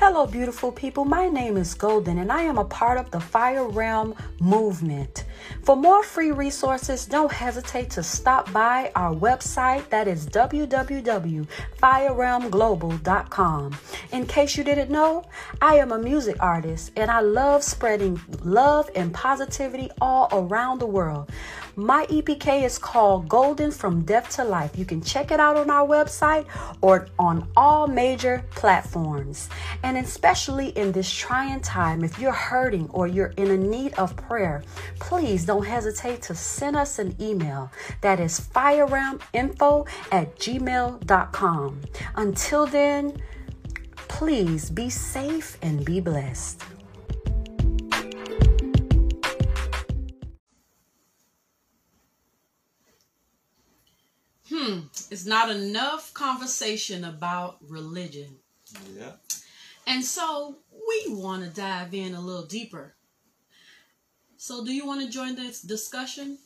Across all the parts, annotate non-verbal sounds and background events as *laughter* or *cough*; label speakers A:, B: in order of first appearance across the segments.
A: Hello, beautiful people. My name is Golden, and I am a part of the Fire Realm movement. For more free resources, don't hesitate to stop by our website that is www.firerealmglobal.com. In case you didn't know, I am a music artist and I love spreading love and positivity all around the world. My EPK is called Golden from Death to Life. You can check it out on our website or on all major platforms. And especially in this trying time, if you're hurting or you're in a need of prayer, please don't hesitate to send us an email. That is firerealminfo at gmail.com. Until then, please be safe and be blessed.
B: Hmm, it's not enough conversation about religion.
C: Yeah.
B: And so we want to dive in a little deeper. So, do you want to join this discussion?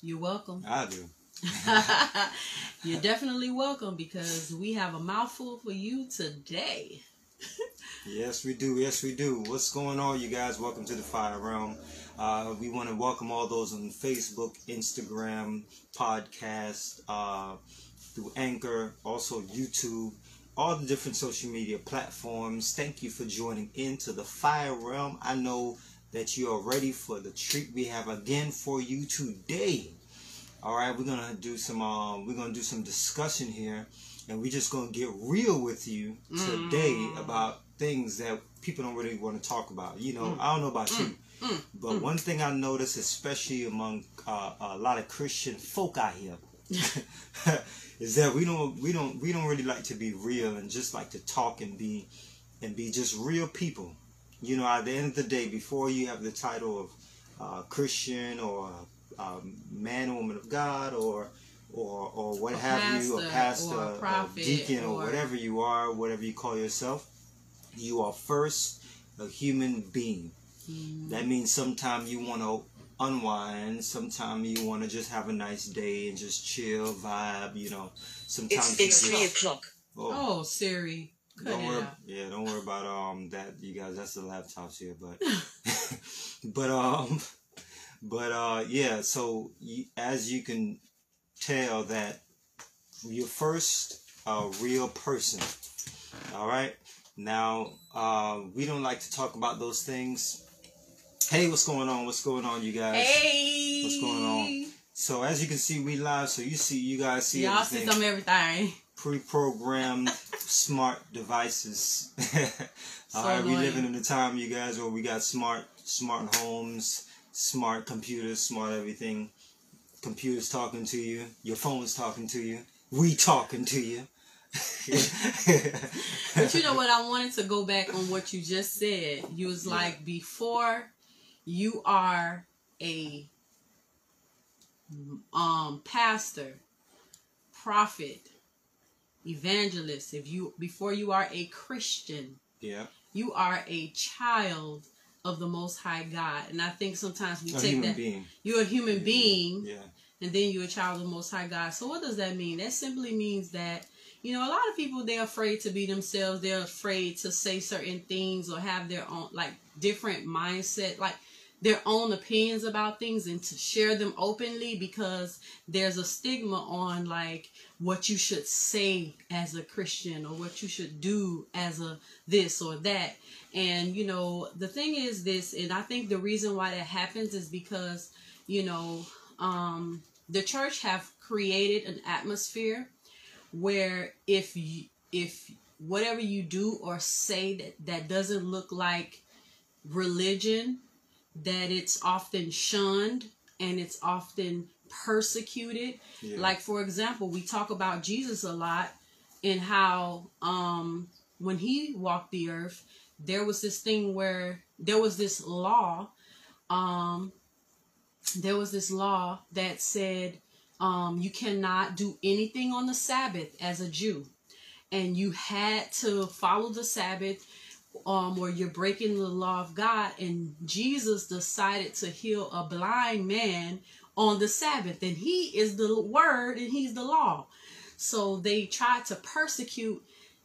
B: You're welcome.
C: I do. *laughs*
B: You're definitely welcome because we have a mouthful for you today. *laughs*
C: Yes, we do. Yes, we do. What's going on, you guys? Welcome to the Fire Realm. Uh, we want to welcome all those on Facebook, Instagram, podcast, uh, through Anchor, also YouTube, all the different social media platforms. Thank you for joining into the Fire Realm. I know that you are ready for the treat we have again for you today. All right, we're gonna do some. Uh, we're gonna do some discussion here, and we're just gonna get real with you today
B: Mm.
C: about things that people don't really want to talk about. You know,
B: Mm.
C: I don't know about you,
B: mm,
C: but
B: mm.
C: one thing I notice, especially among uh, a lot of Christian folk out here, *laughs* is that we don't we don't we don't really like to be real and just like to talk and be and be just real people. You know, at the end of the day, before you have the title of uh, Christian or um, man or woman of God or or or what
B: A
C: have you, a
B: pastor
C: pastor,
B: or a
C: a deacon, or
B: or-
C: whatever you are, whatever you call yourself, you are first a human being.
B: Mm.
C: That means sometimes you want to unwind, sometimes you want to just have a nice day and just chill, vibe. You know, sometimes
D: It's, it's three o'clock.
C: Oh,
B: Oh, Siri,
C: don't worry. Yeah, don't worry about um that you guys. That's the laptops here, but *laughs* *laughs* but um but uh yeah. So you, as you can tell that you're first a real person. All right. Now uh we don't like to talk about those things. Hey, what's going on? What's going on, you guys?
B: Hey,
C: What's going on? So as you can see, we live. So you see, you guys see
B: Y'all see
C: everything
B: some everything.
C: Pre-programmed smart devices. *laughs* All
B: So
C: right, we living in a time, you guys, where we got smart, smart homes, smart computers, smart everything. Computers talking to you, your phone's talking to you, we talking to you. *laughs*
B: But you know what? I wanted to go back on what you just said. You was
C: Yeah.
B: like before you are a um pastor, prophet, evangelist. If you before you are a Christian,
C: yeah,
B: you are a child of the Most High God. And I think sometimes we
C: a
B: take
C: human
B: that
C: being.
B: you're a human being
C: Yeah,
B: and then you're a child of the Most High God. So what does that mean? That simply means that you know a lot of people they're afraid to be themselves. They're afraid to say certain things or have their own like different mindset, like their own opinions about things, and to share them openly because there's a stigma on like what you should say as a Christian or what you should do as a this or that. And you know the thing is this, and I think the reason why that happens is because you know um, the church have created an atmosphere where if you, if whatever you do or say that that doesn't look like religion that it's often shunned and it's often persecuted.
C: Yeah,
B: like for example we talk about jesus a lot and how um when he walked the earth there was this thing where there was this law um there was this law that said um you cannot do anything on the sabbath as a jew. And you had to follow the sabbath um or you're breaking the law of god and jesus decided to heal a blind man on the sabbath and he is the word and he's the law so they tried to persecute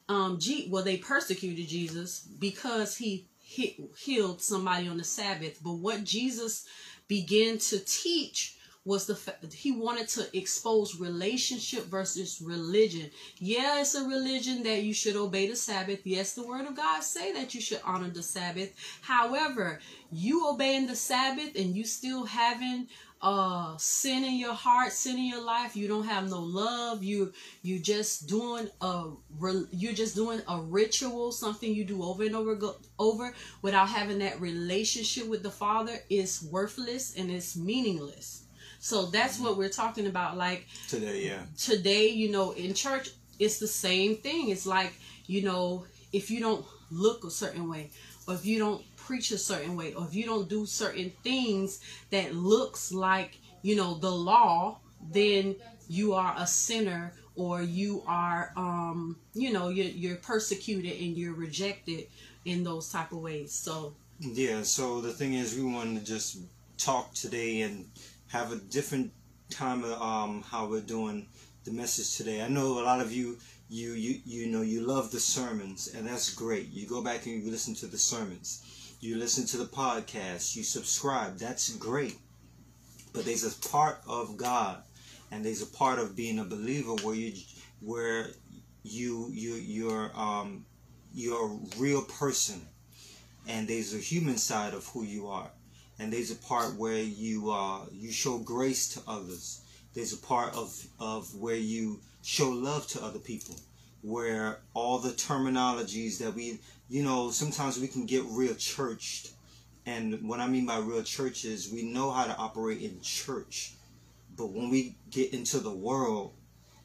B: um, G- well, they persecuted Jesus because he he- healed somebody on the Sabbath. But what Jesus began to teach was the fact he wanted to expose relationship versus religion. Yeah, it's a religion that you should obey the Sabbath. Yes, the word of God say that you should honor the Sabbath. However, you obeying the Sabbath and you still having uh sin in your heart sin in your life you don't have no love you you just doing a you're just doing a ritual something you do over and over go, over without having that relationship with the father is worthless and it's meaningless so that's what we're talking about like
C: today yeah.
B: today you know in church it's the same thing. It's like you know if you don't look a certain way or if you don't preach a certain way or if you don't do certain things that looks like you know the law then you are a sinner or you are um you know you're, you're persecuted and you're rejected in those type of ways. So
C: yeah so the thing is we wanted to just talk today and have a different time of um how we're doing the message today. I know a lot of you you you you know you love the sermons and that's great. You go back and you listen to the sermons. You listen to the podcast, you subscribe, that's great. But there's a part of God and there's a part of being a believer where you where you you you're um you're a real person and there's a human side of who you are and there's a part where you uh you show grace to others there's a part of of where you show love to other people where all the terminologies that we you know, sometimes we can get real churched. And what I mean by real church is we know how to operate in church. But when we get into the world,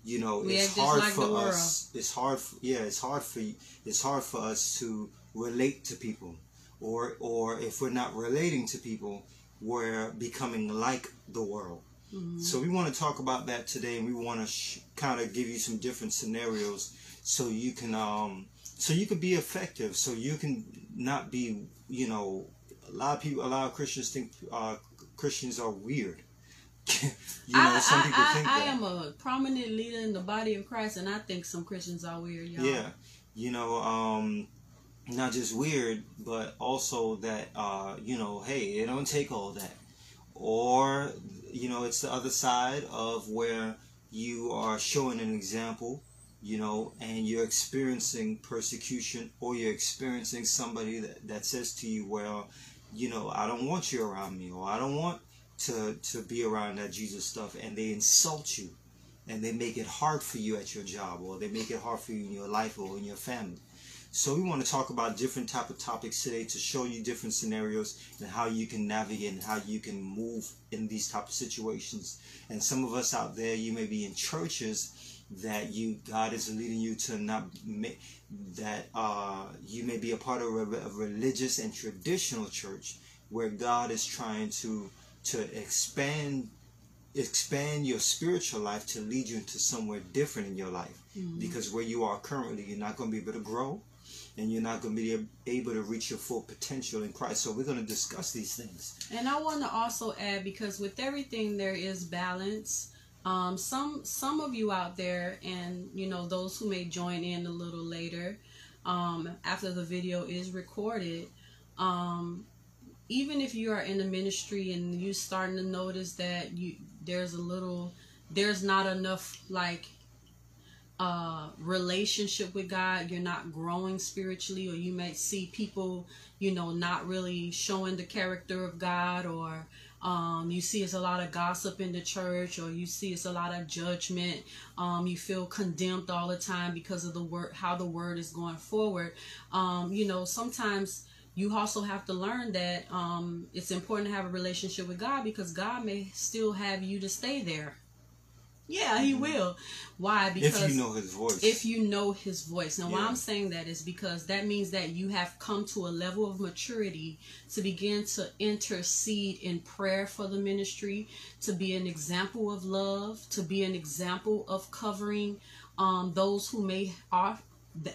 C: you know, we it's hard like for us. It's hard for, yeah, it's hard for it's hard for us to relate to people. Or or if we're not relating to people, we're becoming like the world. Mm-hmm. So we want to talk about that today and we want to sh- kind of give you some different scenarios so you can um so you can be effective so you can not be you know a lot of people a lot of christians think uh, christians are weird *laughs*
B: you know I, some people I, think I, that. I am a prominent leader in the body of christ and i think some christians are weird y'all.
C: yeah you know um not just weird but also that uh you know hey it don't take all that or you know it's the other side of where you are showing an example you know, and you're experiencing persecution or you're experiencing somebody that, that says to you, well, you know, I don't want you around me or I don't want to, to be around that Jesus stuff and they insult you and they make it hard for you at your job or they make it hard for you in your life or in your family. So we want to talk about different type of topics today to show you different scenarios and how you can navigate and how you can move in these type of situations. And some of us out there, you may be in churches that you God is leading you to not make that uh, you may be a part of a, a religious and traditional church where God is trying to to expand expand your spiritual life to lead you into somewhere different in your life mm-hmm. because where you are currently you're not going to be able to grow and you're not going to be able to reach your full potential in Christ. So we're going to discuss these things.
B: And I want to also add because with everything there is balance um, some some of you out there, and you know those who may join in a little later, um, after the video is recorded, um, even if you are in the ministry and you starting to notice that you there's a little there's not enough like uh, relationship with God, you're not growing spiritually, or you may see people, you know, not really showing the character of God, or um, you see it's a lot of gossip in the church, or you see it's a lot of judgment. Um, you feel condemned all the time because of the word, how the word is going forward. Um, you know, sometimes you also have to learn that um, it's important to have a relationship with God because God may still have you to stay there. Yeah, he mm-hmm. will. Why?
C: Because if you know his voice.
B: If you know his voice. Now, yeah. why I'm saying that is because that means that you have come to a level of maturity to begin to intercede in prayer for the ministry, to be an example of love, to be an example of covering um, those who may are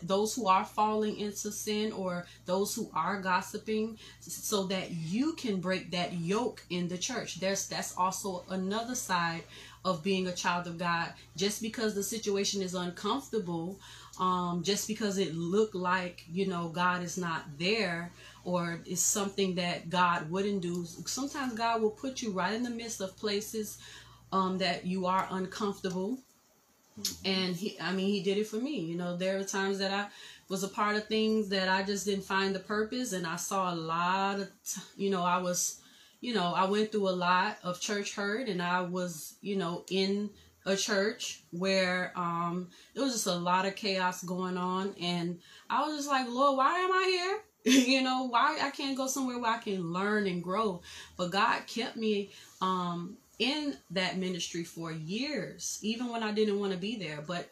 B: those who are falling into sin or those who are gossiping so that you can break that yoke in the church there's that's also another side of being a child of god just because the situation is uncomfortable um, just because it looked like you know God is not there or it's something that God wouldn't do. Sometimes God will put you right in the midst of places um, that you are uncomfortable. And he, I mean, he did it for me. You know, there are times that I was a part of things that I just didn't find the purpose, and I saw a lot of, you know, I was, you know, I went through a lot of church hurt, and I was, you know, in a church where um there was just a lot of chaos going on and I was just like, Lord, why am I here? *laughs* you know, why I can't go somewhere where I can learn and grow. But God kept me um in that ministry for years, even when I didn't want to be there. But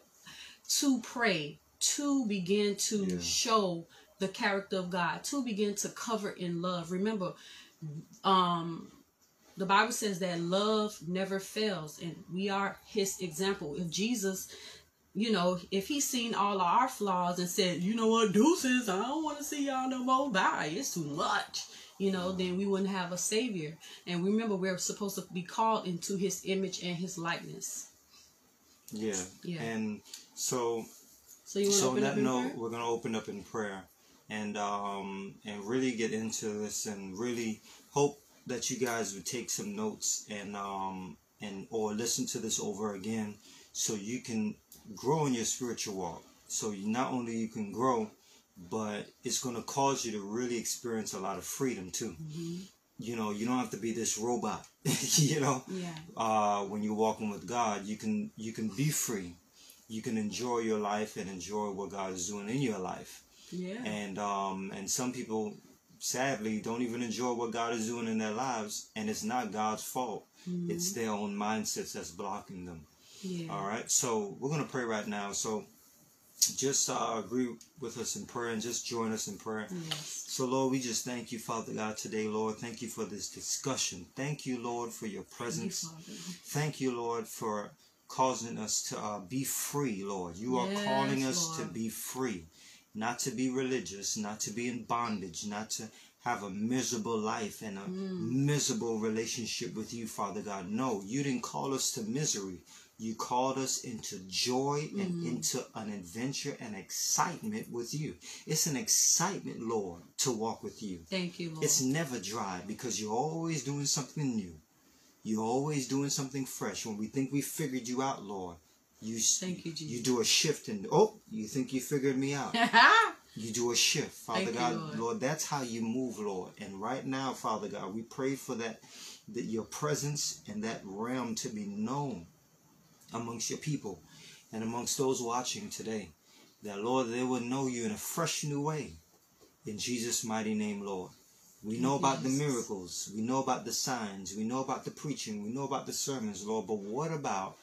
B: to pray, to begin to yeah. show the character of God, to begin to cover in love. Remember, um, the Bible says that love never fails, and we are his example. If Jesus, you know, if he's seen all of our flaws and said, you know what, deuces, I don't want to see y'all no more, bye, it's too much, you know, then we wouldn't have a savior. And remember, we're supposed to be called into his image and his likeness.
C: Yeah. Yeah. And so,
B: so, you
C: so on that note, we're going to open up in prayer and um and really get into this and really hope that you guys would take some notes and um and or listen to this over again so you can grow in your spiritual walk. So you not only you can grow but it's going to cause you to really experience a lot of freedom too. Mm-hmm. you know you don't have to be this robot *laughs* you know?
B: Yeah.
C: uh, when you're walking with god you can you can be free. You can enjoy your life and enjoy what god is doing in your life
B: yeah
C: and um and some people sadly don't even enjoy what God is doing in their lives, and it's not God's fault. Mm-hmm. It's their own mindsets that's blocking them.
B: Yeah.
C: All right, so we're gonna pray right now. So just uh, agree with us in prayer and just join us in prayer.
B: Yes.
C: So, Lord, we just thank you, Father God, today, Lord. Thank you for this discussion. Thank you, Lord, for your presence. Thank you, thank you Lord, for causing us to uh, be free, Lord. You are calling us Lord. to be free not to be religious, not to be in bondage, not to have a miserable life and a mm. miserable relationship with you, Father God. No, you didn't call us to misery. You called us into joy and mm. into an adventure and excitement with you. It's an excitement, Lord, to walk with you.
B: Thank you, Lord.
C: It's never dry because you're always doing something new. You're always doing something fresh. When we think we figured you out, Lord, you
B: thank you, Jesus.
C: You do a shift and oh, you think you figured me out. *laughs* you do a shift, Father thank God, you, Lord. Lord. That's how you move, Lord. And right now, Father God, we pray for that, that your presence and that realm to be known amongst your people and amongst those watching today. That Lord, they will know you in a fresh new way. In Jesus' mighty name, Lord. We know about the miracles. We know about the signs. We know about the preaching. We know about the sermons, Lord. But what about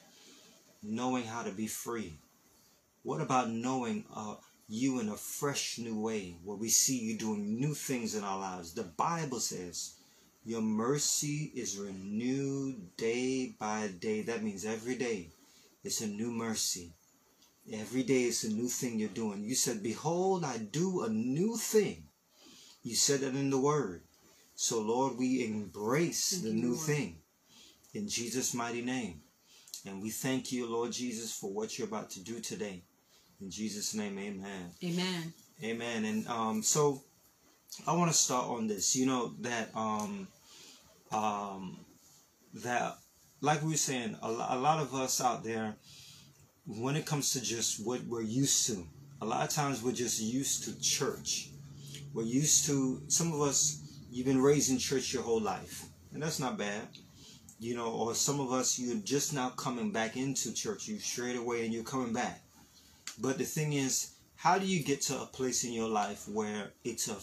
C: knowing how to be free? What about knowing uh, you in a fresh new way where we see you doing new things in our lives? The Bible says your mercy is renewed day by day. That means every day it's a new mercy. Every day it's a new thing you're doing. You said, Behold, I do a new thing. You said it in the Word. So, Lord, we embrace the new thing in Jesus' mighty name. And we thank you, Lord Jesus, for what you're about to do today. In Jesus' name, amen.
B: Amen.
C: Amen. And um, so I want to start on this. You know, that um, um, that like we were saying, a, a lot of us out there, when it comes to just what we're used to, a lot of times we're just used to church. We're used to, some of us, you've been raised in church your whole life. And that's not bad you know, or some of us, you're just now coming back into church. You straight away and you're coming back. But the thing is, how do you get to a place in your life where it's a,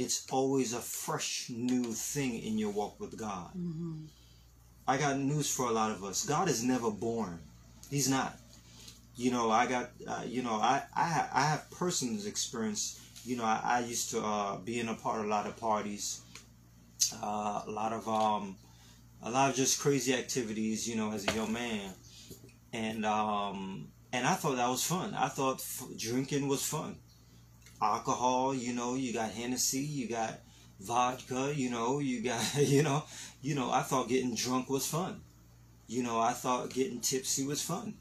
C: it's always a fresh new thing in your walk with God?
B: Mm-hmm.
C: I got news for a lot of us. God is never born. He's not. You know, I got, uh, you know, I, I, I have personal experience. You know, I, I used to uh, be in a part of a lot of parties, uh, a lot of um, a lot of just crazy activities, you know, as a young man, and um, and I thought that was fun. I thought f- drinking was fun. Alcohol, you know, you got Hennessy, you got vodka, you know, you got, *laughs* you know, you know. I thought getting drunk was fun. You know, I thought getting tipsy was fun.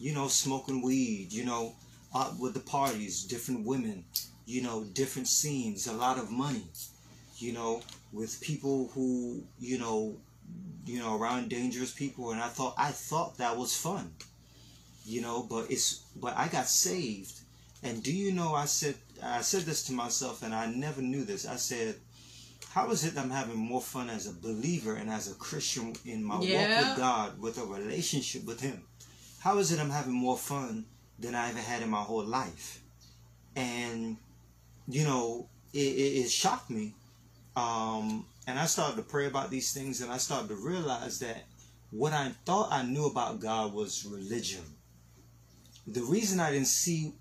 C: You know, smoking weed. You know, uh, with the parties, different women, you know, different scenes, a lot of money, you know, with people who, you know, you know, around dangerous people, and I thought I thought that was fun, you know, but it's but I got saved, and do you know I said I said this to myself, and I never knew this. I said, how is it I'm having more fun as a believer and as a Christian in my
B: Yeah.
C: walk with God, with a relationship with Him? How is it I'm having more fun than I ever had in my whole life? And you know, it, it, it shocked me. Um, and I started to pray about these things, and I started to realize that what I thought I knew about God was religion. The reason I didn't see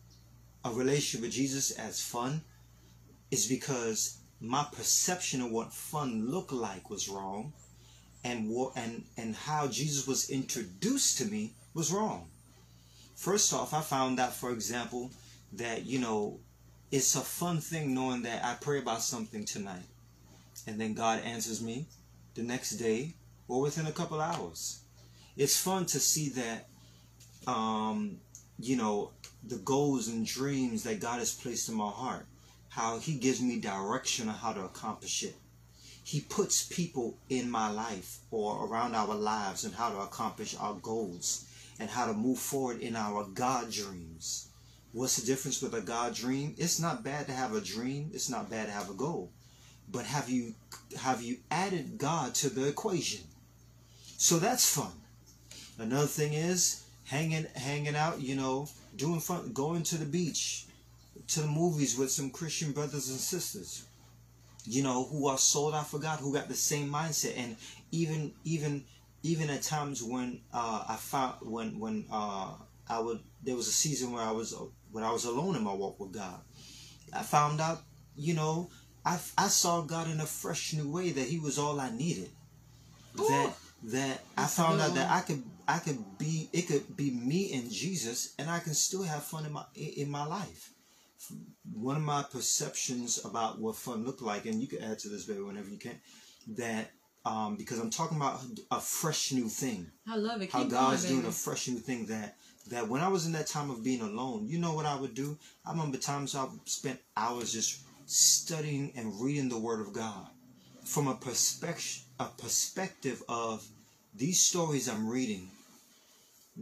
C: a relationship with Jesus as fun is because my perception of what fun looked like was wrong, and what and and how Jesus was introduced to me was wrong. First off, I found out, for example, that you know it's a fun thing knowing that I pray about something tonight, and then God answers me the next day or within a couple hours. It's fun to see that, um, you know, the goals and dreams that God has placed in my heart, how He gives me direction on how to accomplish it. He puts people in my life or around our lives and how to accomplish our goals and how to move forward in our God dreams. What's the difference with a God dream? It's not bad to have a dream. It's not bad to have a goal. But have you have you added God to the equation? So that's fun. Another thing is hanging hanging out, you know, doing fun, going to the beach, to the movies with some Christian brothers and sisters. You know, who are sold out for God, who got the same mindset, and even even even at times when uh, I found when when uh, I would there was a season where I was when I was alone in my walk with God, I found out, you know, I I saw God in a fresh new way that He was all I needed. That that I found out that. I could I could be it could be me and Jesus, and I can still have fun in my in my life. One of my perceptions about what fun looked like, and you can add to this, baby, whenever you can, that um, because I'm talking about a fresh new thing
B: I love it.
C: how God's
B: going,
C: doing a fresh new thing that that when I was in that time of being alone, you know what I would do? I remember times I spent hours just studying and reading the Word of God from a perspective a perspective of these stories I'm reading.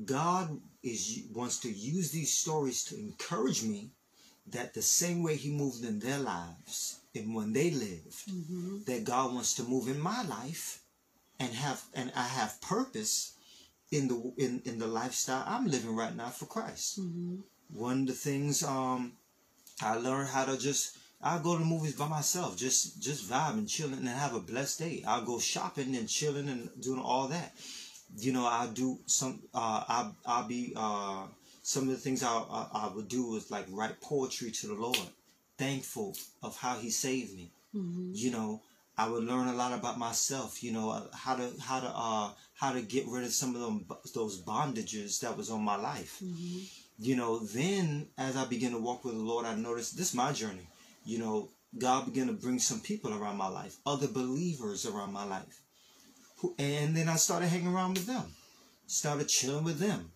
C: God is wants to use these stories to encourage me that the same way He moved in their lives and when they lived,
B: Mm-hmm.
C: that God wants to move in my life and have and I have purpose in the in, in the lifestyle I'm living right now for Christ.
B: Mm-hmm.
C: One of the things um I learned how to just I'll go to the movies by myself, just just vibe and chilling and have a blessed day. I'll go shopping and chilling and doing all that. You know, I'll do some uh I'll I'll be uh some of the things I, I I would do is like write poetry to the Lord, thankful of how He saved me
B: Mm-hmm.
C: you know i would learn a lot about myself you know how to how to uh how to get rid of some of them those bondages that was on my life
B: Mm-hmm.
C: you know then as i began to walk with the lord i noticed this is my journey you know god began to bring some people around my life other believers around my life who, and then i started hanging around with them started chilling with them.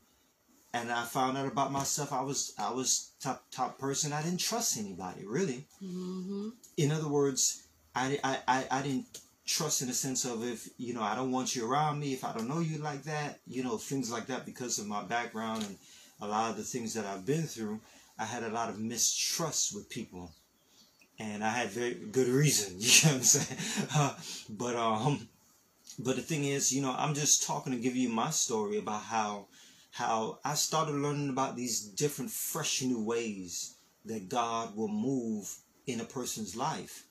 C: And i found out about myself. I was i was top top person. I didn't trust anybody really.
B: Mm-hmm.
C: in other words, I, I, I, I didn't trust in the sense of if, you know, I don't want you around me, if I don't know you like that, you know, things like that because of my background and a lot of the things that I've been through, I had a lot of mistrust with people. And I had very good reason, *laughs* you know what I'm saying? Uh, but, um, but the thing is, you know, I'm just talking to give you my story about how, how I started learning about these different fresh new ways that God will move in a person's life,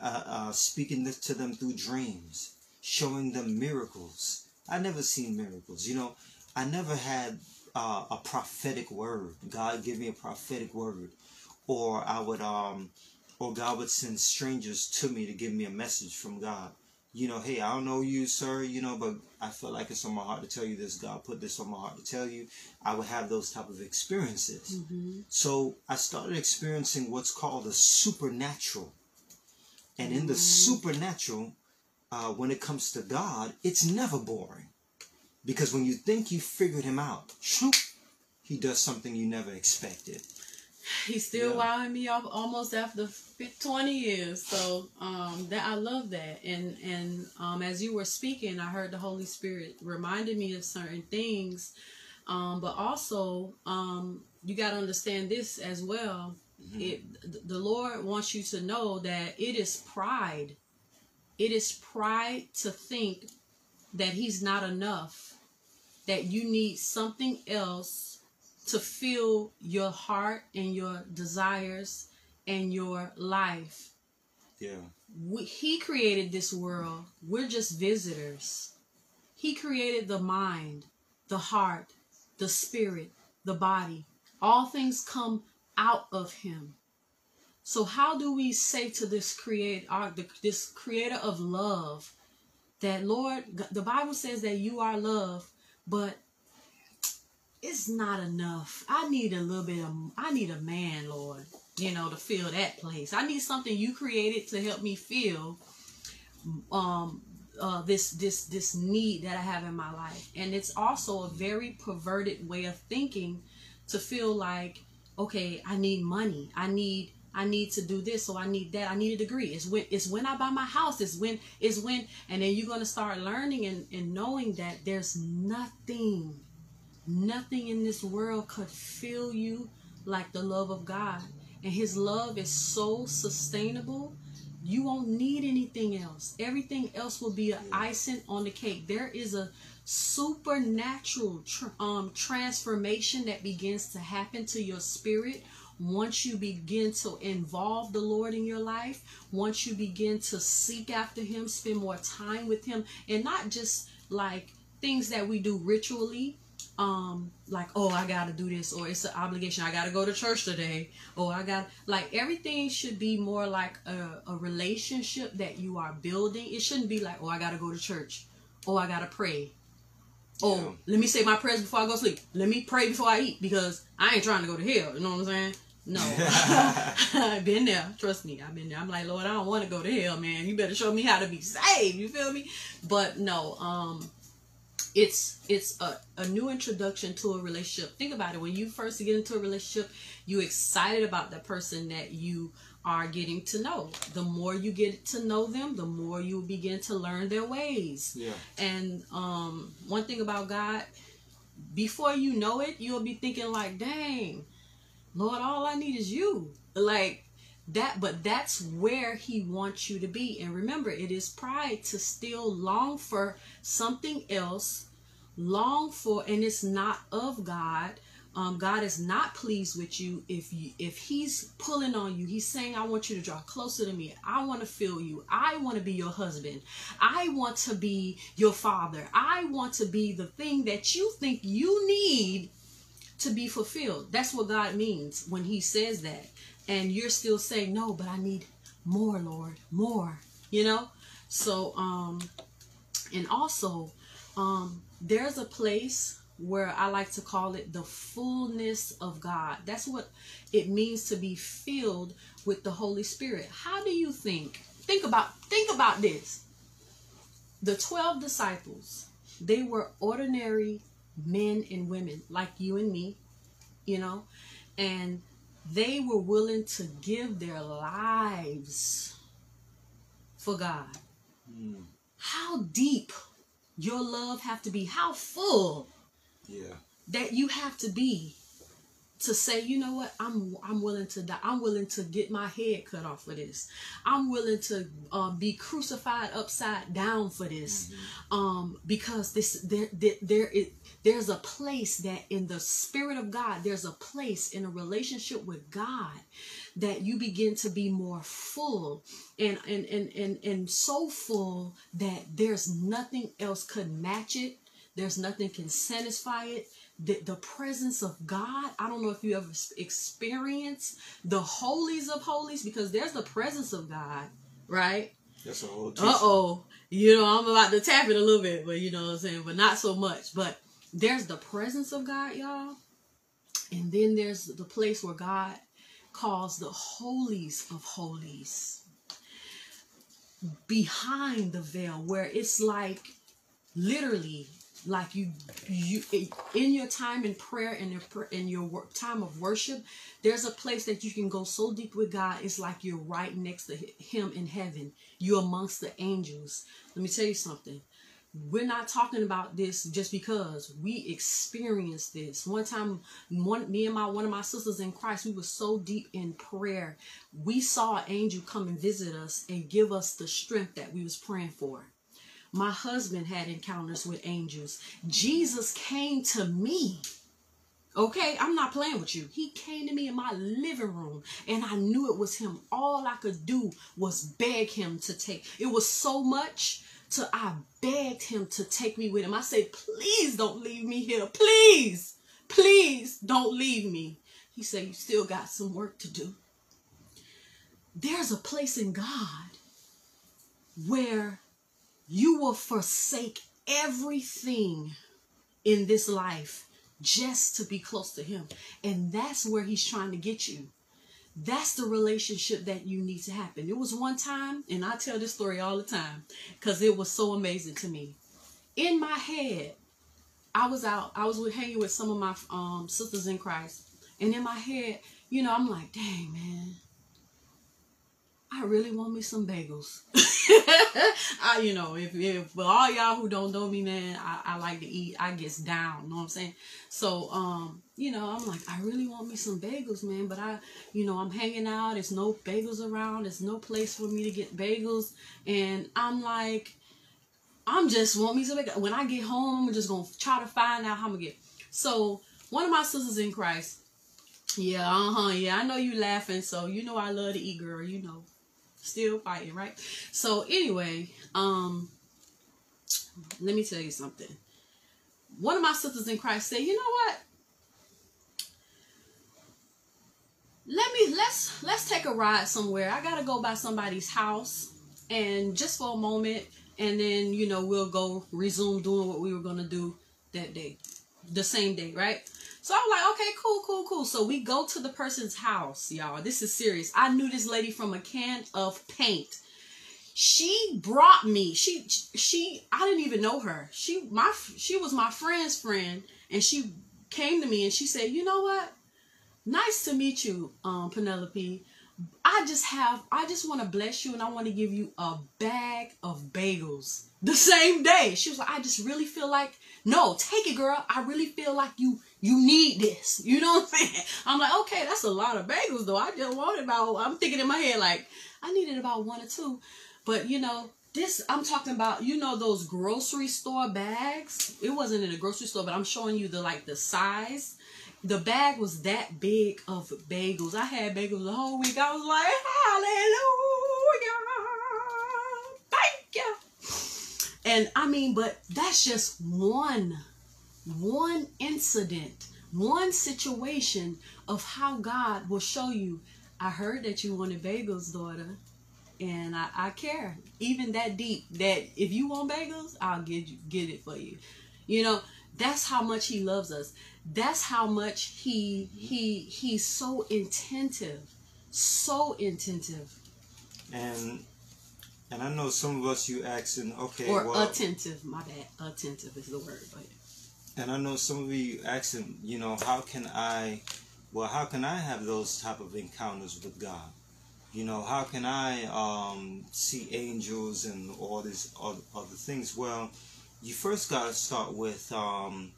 C: uh, uh, speaking to them through dreams, showing them miracles. I never seen miracles, you know. I never had uh, a prophetic word. God give me a prophetic word, or I would um, or God would send strangers to me to give me a message from God. You know, hey, I don't know you, sir, you know, but I feel like it's on my heart to tell you this. God put this on my heart to tell you. I would have those type of experiences.
B: Mm-hmm.
C: So I started experiencing what's called the supernatural. And in the
B: Mm.
C: supernatural, uh, when it comes to God, it's never boring. Because when you think you figured him out, shoop, he does something you never expected. *laughs*
B: He's still
C: Yeah.
B: wowing me off almost after fif- 20 years. So um, that I love that. And and um, as you were speaking, I heard the Holy Spirit reminded me of certain things. Um, but also, um, you got to understand this as well.
C: Mhm.
B: It the Lord wants you to know that it is pride. It is pride to think that He's not enough. That you need something else to fill your heart and your desires and your life.
C: Yeah.
B: We, he created this world. We're just visitors. He created the mind, the heart, the spirit, the body. All things come out of him. So how do we say to this create uh, our this creator of love that Lord the Bible says that you are love, but it's not enough. I need a little bit of I need a man, Lord, you know, to fill that place. I need something you created to help me feel um uh this this this need that I have in my life. And it's also a very perverted way of thinking to feel like, okay, I need money. I need I need to do this, so I need that. I need a degree. It's when it's when I buy my house. It's when it's when, and then you're gonna start learning and, and knowing that there's nothing, nothing in this world could fill you like the love of God. And His love is so sustainable. You won't need anything else. Everything else will be an icing on the cake. There is a supernatural tr- um, transformation that begins to happen to your spirit once you begin to involve the Lord in your life, once you begin to seek after Him, spend more time with Him, and not just like things that we do ritually, um, like, oh, I gotta do this, or it's an obligation, I gotta go to church today, or I got like everything should be more like a, a relationship that you are building. It shouldn't be like, oh, I gotta go to church, oh, I gotta pray. Oh,
C: Yeah.
B: let me say my prayers before I go to sleep. Let me pray before I eat because I ain't trying to go to hell. You know what I'm saying? No. I've *laughs* *laughs* been there. Trust me. I've been there. I'm like, Lord, I don't want to go to hell, man. You better show me how to be saved. You feel me? But no, um, it's it's a, a new introduction to a relationship. Think about it. When you first get into a relationship, you excited about the person that you are getting to know. The more you get to know them, the more you begin to learn their ways.
C: Yeah.
B: And um, one thing about God, before you know it, you'll be thinking like, "Dang, Lord, all I need is you." Like that, but that's where He wants you to be. And remember, it is pride to still long for something else, long for, and it's not of God. Um, God is not pleased with you if you if He's pulling on you. He's saying, "I want you to draw closer to me. I want to feel you. I want to be your husband. I want to be your father. I want to be the thing that you think you need to be fulfilled." That's what God means when He says that, and you're still saying, "No, but I need more, Lord, more." You know, so um, and also um, there's a place where I like to call it the fullness of God. That's what it means to be filled with the Holy Spirit. How do you think? Think about think about this. The 12 disciples, they were ordinary men and women like you and me, you know, and they were willing to give their lives for God
C: Mm.
B: how deep your love have to be how full
C: Yeah.
B: that you have to be to say you know what? I'm i'm willing to die. I'm willing to get my head cut off for this. I'm willing to uh, be crucified upside down for this. Um because this there there, there is there's a place that in the spirit of god there's a place in a relationship with god that you begin to be more full and and and and, and so full that there's nothing else could match it. There's nothing can satisfy it the, the presence of god i don't know if you ever experienced the holies of holies because there's the presence of god right
C: That's a whole
B: uh oh. You know, I'm about to tap it a little bit, but you know what I'm saying? But not so much. But there's the presence of God, y'all. And then there's the place where God calls the holies of holies. Behind the veil, where it's like literally like you you in your time in prayer and in, in your work, time of worship there's a place that you can go so deep with god it's like you're right next to him in heaven. You're amongst the angels. Let me tell you something. We're not talking about this just because we experienced this. One time one me and my one of my sisters in christ we were so deep in prayer. We saw an angel come and visit us and give us the strength that we was praying for my husband had encounters with angels jesus came to me Okay, I'm not playing with you. He came to me in my living room and I knew it was him. All I could do was beg him to take. It was so much so I begged him to take me with him. I said, please don't leave me here. Please, please don't leave me. He said, you still got some work to do. There's a place in God where you will forsake everything in this life just to be close to him. And that's where he's trying to get you. That's the relationship that you need to happen. It was one time, and I tell this story all the time because it was so amazing to me. In my head, I was out, I was with, hanging with some of my um, sisters in Christ, and in my head, you know, I'm like, dang, man, I really want me some bagels. *laughs* I, you know, if, if for all y'all who don't know me, man, I, I like to eat. I get down. You know what I'm saying? So, um, you know, I'm like, I really want me some bagels, man. But I, you know, I'm hanging out. There's no bagels around. There's no place for me to get bagels. And I'm like, I'm just want me some bagels. When I get home, I'm just gonna try to find out how I'm gonna get. So one of my sisters in Christ, yeah, uh huh, yeah, I know you laughing. So you know I love to eat, girl. You know still fighting, right? So anyway, um, let me tell you something. One of my sisters in Christ said, you know what? Let me let's let's take a ride somewhere. I gotta go by somebody's house and just for a moment and then you know we'll go resume doing what we were gonna do that day. The same day, right? So I'm like, okay, cool, cool, cool. So we go to the person's house, y'all. This is serious. I knew this lady from a can of paint. She brought me. She she I didn't even know her. She my she was my friend's friend and she came to me and she said, "You know what? Nice to meet you, um Penelope. I just have I just want to bless you and I want to give you a bag of bagels the same day. She was like, I just really feel like, no, take it, girl. I really feel like you you need this. *laughs* You know what I'm saying? I'm like, okay, that's a lot of bagels though. I just wanted about I'm thinking in my head like I needed about one or two. But you know, this I'm talking about, you know, those grocery store bags. It wasn't in a grocery store, but I'm showing you the like the size the bag was that big of bagels. I had bagels the whole week. I was like, hallelujah. Thank you. And I mean, but that's just one, one incident, one situation of how God will show you. I heard that you wanted bagels, daughter. And I, I care. Even that deep that if you want bagels, I'll get you get it for you. You know, that's how much he loves us that's how much he he he's so attentive so attentive
C: and and i know some of us you asking okay
B: or well, attentive my bad attentive is the word but
C: and i know some of you asking you know how can i well how can i have those type of encounters with god you know how can i um see angels and all these other, other things well you first got to start with um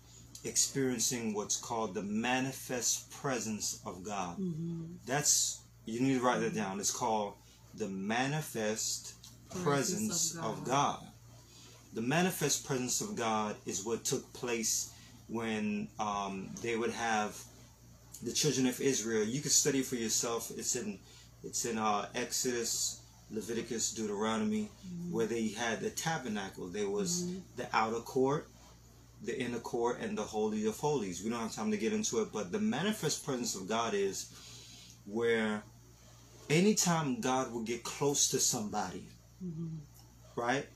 C: experiencing what's called the manifest presence of God. Mm-hmm. That's you need to write that down. It's called the manifest presence, presence of, God. of God. The manifest presence of God is what took place when um, they would have the children of Israel. You can study for yourself. It's in it's in uh, Exodus, Leviticus, Deuteronomy, mm-hmm. where they had the tabernacle. There was mm-hmm. the outer court the inner court and the holy of holies. We don't have time to get into it, but the manifest presence of God is where anytime God will get close to somebody, mm-hmm. right?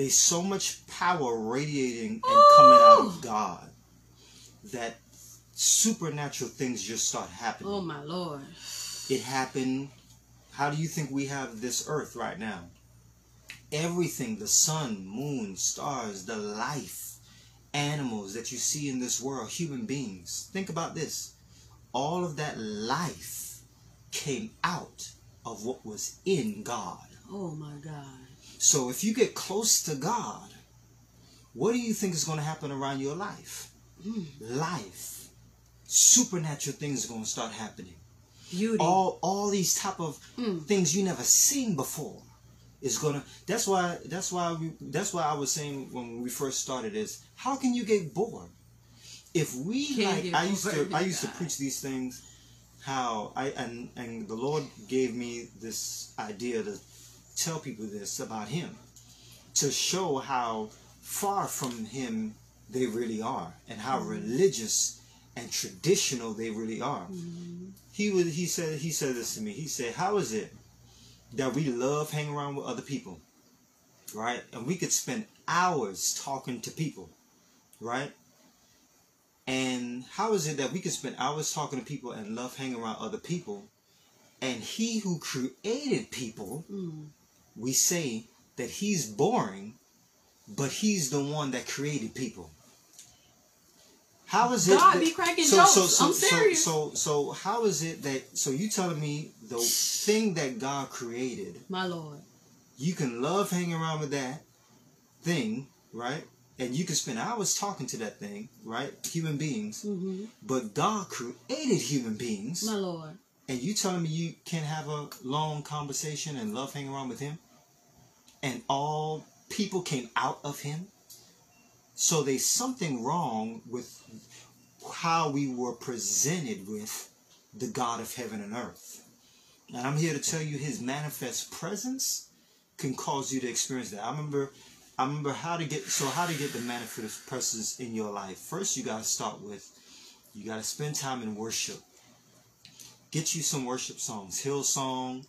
C: There's so much power radiating and Ooh! coming out of God that supernatural things just start happening.
B: Oh my Lord.
C: It happened. How do you think we have this earth right now? Everything, the sun, moon, stars, the life animals that you see in this world, human beings. Think about this. All of that life came out of what was in God.
B: Oh my God.
C: So if you get close to God, what do you think is going to happen around your life?
B: Mm.
C: Life. Supernatural things are going to start happening.
B: Beauty.
C: All all these type of
B: Mm.
C: things you never seen before is gonna that's why that's why we that's why I was saying when we first started is how can you get bored if we
B: Can't
C: like I used to I used to preach these things how I and and the Lord gave me this idea to tell people this about him to show how far from him they really are and how religious and traditional they really are.
B: Mhm.
C: he was he said he said this to me. He said how is it that we love hanging around with other people right? And we could spend hours talking to people right? And how is it that we could spend hours talking to people and love hanging around other people? And he who created people
B: Mm.
C: We say that he's boring but he's the one that created people how is it
B: God
C: that-
B: be cracking jokes. I'm serious.
C: so, so so how is it that so you telling me the thing that God created,
B: My Lord.
C: you can love hanging around with that thing, right? And you can spend hours talking to that thing, right? Human beings.
B: hmm
C: But God created human beings.
B: My Lord.
C: And you telling me you can't have a long conversation and love hanging around with him? And all people came out of him? So there's something wrong with how we were presented with the God of heaven and earth. And I'm here to tell you his manifest presence can cause you to experience that. I remember I remember how to get so how to get the manifest presence in your life. First you gotta start with you gotta spend time in worship get you some worship songs. Hillsong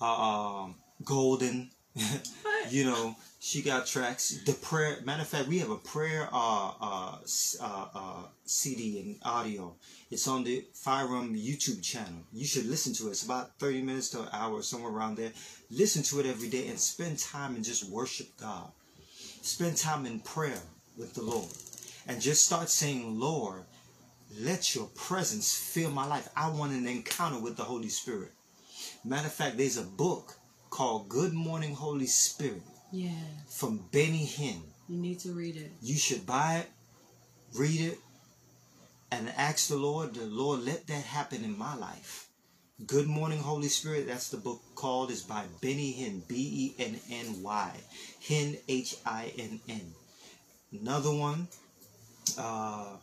C: uh, um, golden *laughs* you know she got tracks. The prayer matter of fact we have a prayer uh, uh, uh, uh, cd and audio. It's on the fire realm youtube channel. You should listen to it. It's about 30 minutes to an hour somewhere around there. Listen to it every day and spend time and just worship god. Spend time in prayer with the lord. And just start saying lord let your presence fill my life. I want an encounter with the Holy Spirit. Matter of fact, there's a book called Good Morning Holy Spirit
B: Yeah.
C: from Benny Hinn.
B: You need to read it.
C: You should buy it, read it, and ask the Lord, the Lord, let that happen in my life. Good Morning Holy Spirit, that's the book called, is by Benny Hinn, B E N N Y, Hinn, H I N N. Another one, uh,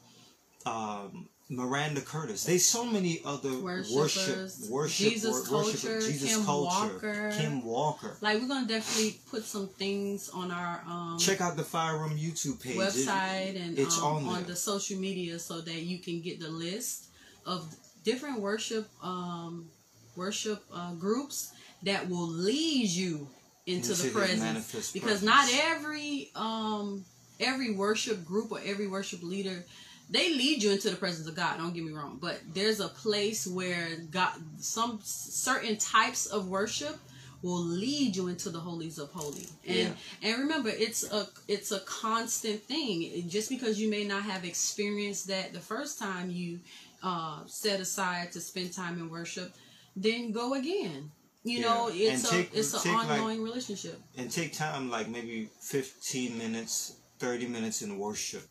C: um, Maranda Curtis. There's so many other worship,
B: Worshipers,
C: worship,
B: Jesus
C: wor- worship-
B: Culture,
C: Jesus
B: Kim
C: Culture,
B: Walker.
C: Kim Walker.
B: Like we're gonna definitely put some things on our um
C: Check out the Fire Realm YouTube page. It-
B: website and
C: it's
B: um,
C: on
B: on, the social media so that you can get the list of different worship um worship uh, groups that will lead you into,
C: Into
B: the presence because
C: presence.
B: not every um every worship group or every worship leader they lead you into the presence of God don't get me wrong but there's a place where God some certain types of worship will lead you into the holies of holy and
C: Yeah.
B: and remember it's a it's a constant thing. Just because you may not have experienced that the first time you uh set aside to spend time in worship then go again. You
C: Yeah.
B: know it's
C: And
B: a
C: take-
B: it's an
C: take, like-
B: ongoing relationship.
C: and take time like maybe 15 minutes 30 minutes in worship.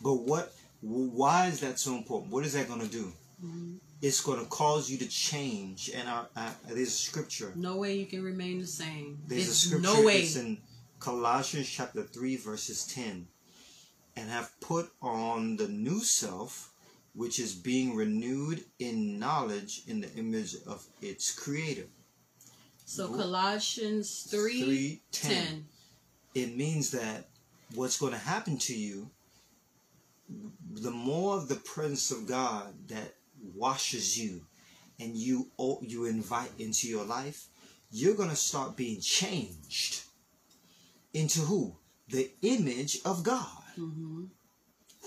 C: But what why is that so important? What is that going to do?
B: Mm-hmm.
C: it's going to cause you to change and our, uh, there's a scripture.
B: No way you can remain the same.
C: There's a scripture
B: no way.
C: it's in colossians chapter 3 verses 10 and have put on the new self which is being renewed in knowledge in the image of its creator.
B: So colossians 3,
C: 3:10.
B: 10
C: it means that what's going to happen to you the more of the presence of god that washes you and you you invite into your life you're going to start being changed into who the image of god
B: hmm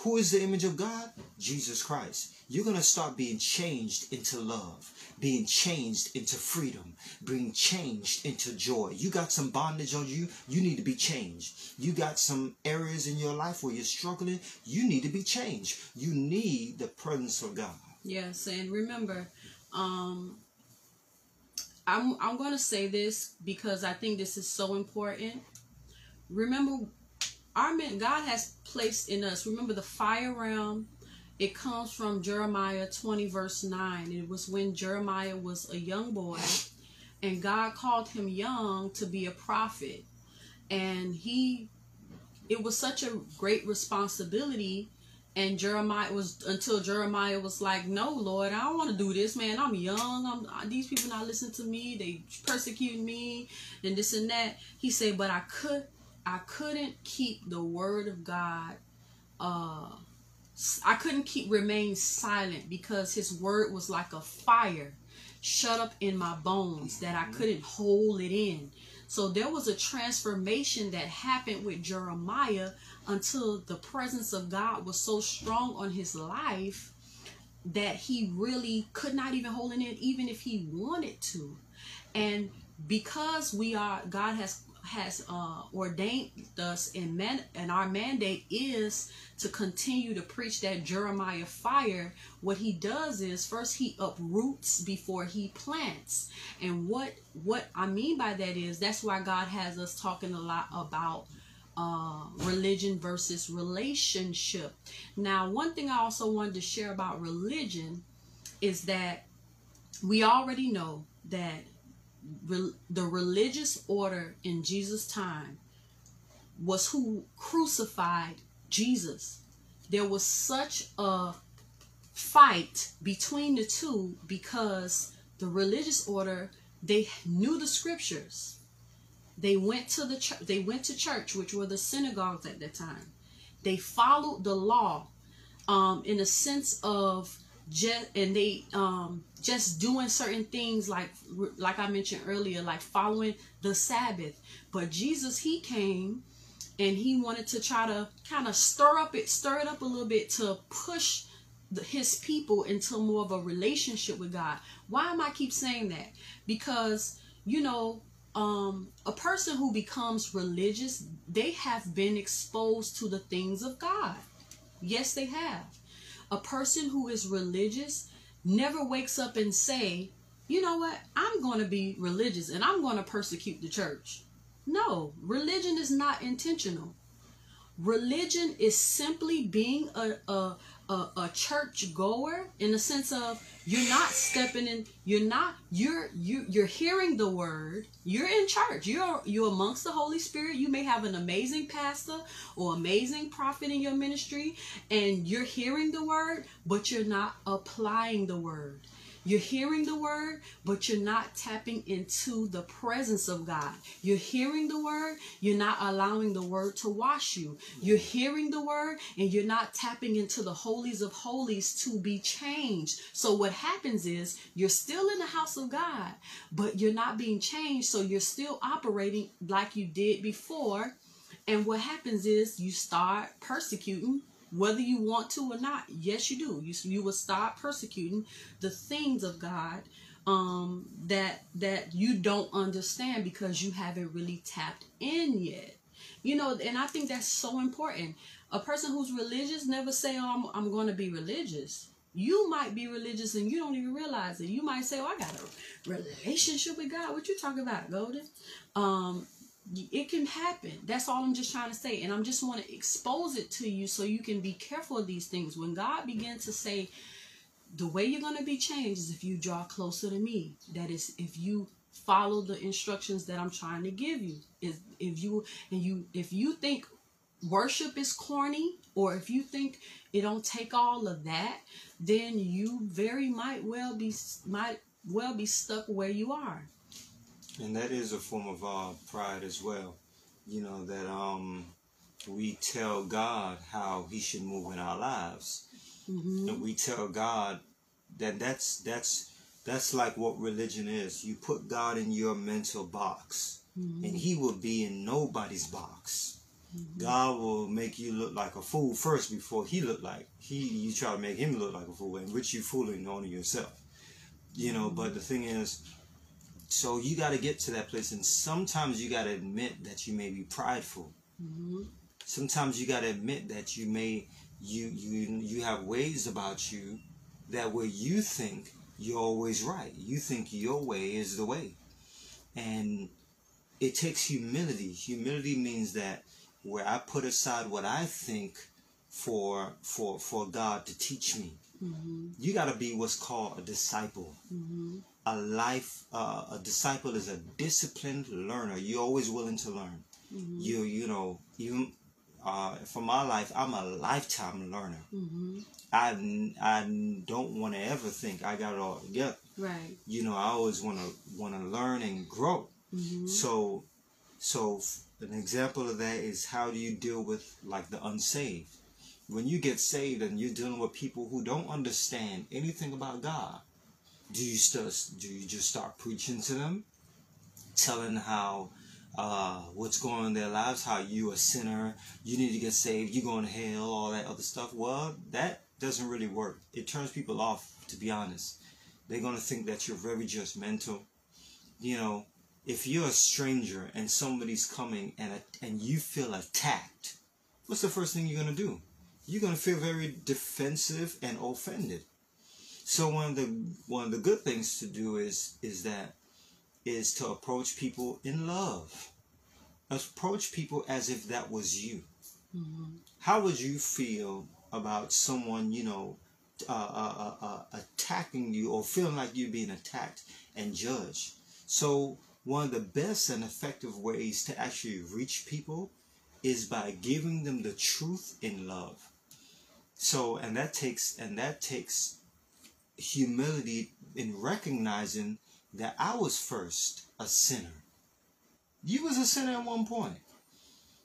C: Who is the image of God? Jesus Christ. You're going to start being changed into love, being changed into freedom, being changed into joy. You got some bondage on you, you need to be changed. You got some areas in your life where you're struggling, you need to be changed. You need the presence of God.
B: Yes, and remember, um, I'm I'm going to say this because I think this is so important. Remember, our men, God has placed in us. Remember the fire realm. It comes from Jeremiah 20 verse 9. It was when Jeremiah was a young boy, and God called him young to be a prophet, and he. It was such a great responsibility and Jeremiah was until Jeremiah was like, "No, Lord, I don't want to do this, man. I'm young. I'm these people not listening to me. They persecuting me, and this and that." He said, "But I could, I couldn't keep the word of God. Uh, I couldn't keep remain silent because His word was like a fire, shut up in my bones that I mm-hmm. couldn't hold it in." So there was a transformation that happened with Jeremiah until the presence of God was so strong on his life that he really could not even hold it in even if he wanted to. And because we are God has has uh, ordained us and and our mandate is to continue to preach that Jeremiah fire what he does is first he uproots before he plants and what what I mean by that is that's why God has us talking a lot about uh, religion versus relationship. Now, one thing I also wanted to share about religion is that we already know that the religious order in Jesus' time was who crucified Jesus. There was such a fight between the two because the religious order they knew the scriptures they went to the church. They went to church, which were the synagogues at that time. They followed the law, um, in a sense of just, and they um, just doing certain things like, like I mentioned earlier, like following the Sabbath. But Jesus, he came, and he wanted to try to kind of stir up it, stir it up a little bit to push the, his people into more of a relationship with God. Why am I keep saying that? Because you know um, a person who becomes religious, they have been exposed to the things of God. Yes, they have. A person who is religious never wakes up and say, you know what, I'm going to be religious and I'm going to persecute the church. No, religion is not intentional. Religion is simply being a, a, a, a church goer in the sense of you're not stepping in you're not you're you you're hearing the word you're in church you're you're amongst the holy spirit. You may have an amazing pastor or amazing prophet in your ministry and you're hearing the word but you're not applying the word you're hearing the word, but you're not tapping into the presence of God. You're hearing the word, you're not allowing the word to wash you. You're hearing the word, and you're not tapping into the holies of holies to be changed. So, what happens is you're still in the house of God, but you're not being changed. So, you're still operating like you did before. And what happens is you start persecuting whether you want to or not. Yes, you do. You you will start persecuting the things of God um, that that you don't understand because you haven't really tapped in yet. You know, and I think that's so important. A person who's religious never say, "Oh, I'm, I'm going to be religious." You might be religious and you don't even realize it. You might say, "Oh, I got a relationship with God." What you talking about, Golden? Um, it can happen. That's all i'm just trying to say. And i'm just want to expose it to you so you can be careful of these things. When god begins to say the way you're going to be changed is if you draw closer to me. That is if you follow the instructions that i'm trying to give you. Is if you and you if you think worship is corny or if you think it don't take all of that then you very might well be might well be stuck where you are
C: and that is a form of uh, pride as well. You know that um, we tell God how He should move in our lives, mm-hmm. and we tell God that that's that's that's like what religion is. You put God in your mental box, mm-hmm. and He will be in nobody's box. God will make you look like a fool first before he look like he you try to make him look like a fool and which you fooling only yourself. You know, but the thing is so you got to get to that place and sometimes you got to admit that you may be prideful.
B: hmm
C: Sometimes you got to admit that you may you you you have ways about you that where you think you're always right. You think your way is the way. And it takes humility. Humility means that where I put aside what I think for for for God to teach me.
B: hmm
C: You got to be what's called a disciple.
B: hmm
C: A life uh, a disciple is a disciplined learner. You're always willing to learn.
B: hmm
C: You you know even uh, for my life, I'm a lifetime learner.
B: hmm
C: I I don't want to ever think I got it all together.
B: Right.
C: You know, I always want to want to learn and grow.
B: hmm
C: So, so f- an example of that is how do you deal with like the unsaved? When you get saved and you're dealing with people who don't understand anything about God, do you still do you just start preaching to them, telling how uh, what's going on in their lives, how you a sinner, you need to get saved, you going to hell, all that other stuff? Well, that doesn't really work. It turns people off, to be honest. They're gonna think that you're very judgmental. You know, if you're a stranger and somebody's coming and and you feel attacked, what's the first thing you're gonna do? You're gonna feel very defensive and offended. So one of the one of the good things to do is is that is to approach people in love. Approach people as if that was you.
B: hmm
C: How would you feel about someone you know uh, uh, uh, uh, attacking you or feeling like you're being attacked and judged? So one of the best and effective ways to actually reach people is by giving them the truth in love. So and that takes and that takes humility in recognizing that I was first a sinner. You was a sinner at one point.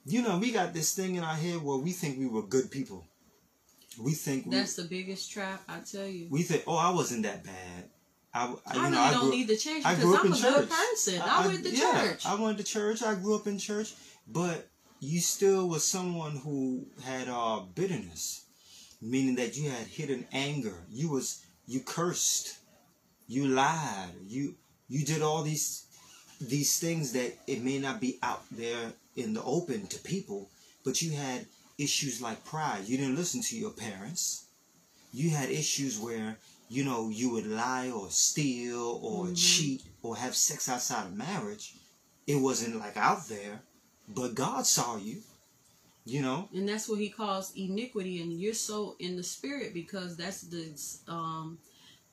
C: You know, we got this thing in our head where we think we were good people. We think we,
B: That's the biggest trap, I tell you.
C: we think, oh, I wasn't that bad. I, I, you
B: I
C: know,
B: really
C: I
B: don't
C: grew,
B: need to change
C: I
B: because
C: grew up
B: I'm
C: in
B: a
C: church.
B: good person. I, went to
C: yeah,
B: church.
C: I went to church. I grew up in church, but you still was someone who had uh, bitterness, meaning that you had hidden anger. You was you cursed, you lied, you you did all these these things that it may not be out there in the open to people, but you had issues like pride. You didn't listen to your parents. You had issues where you know you would lie or steal or
B: Mhm.
C: cheat or have sex outside of marriage. It wasn't like out there, but God saw you. You know,
B: and that's what he calls iniquity and you're so in the spirit because that's the um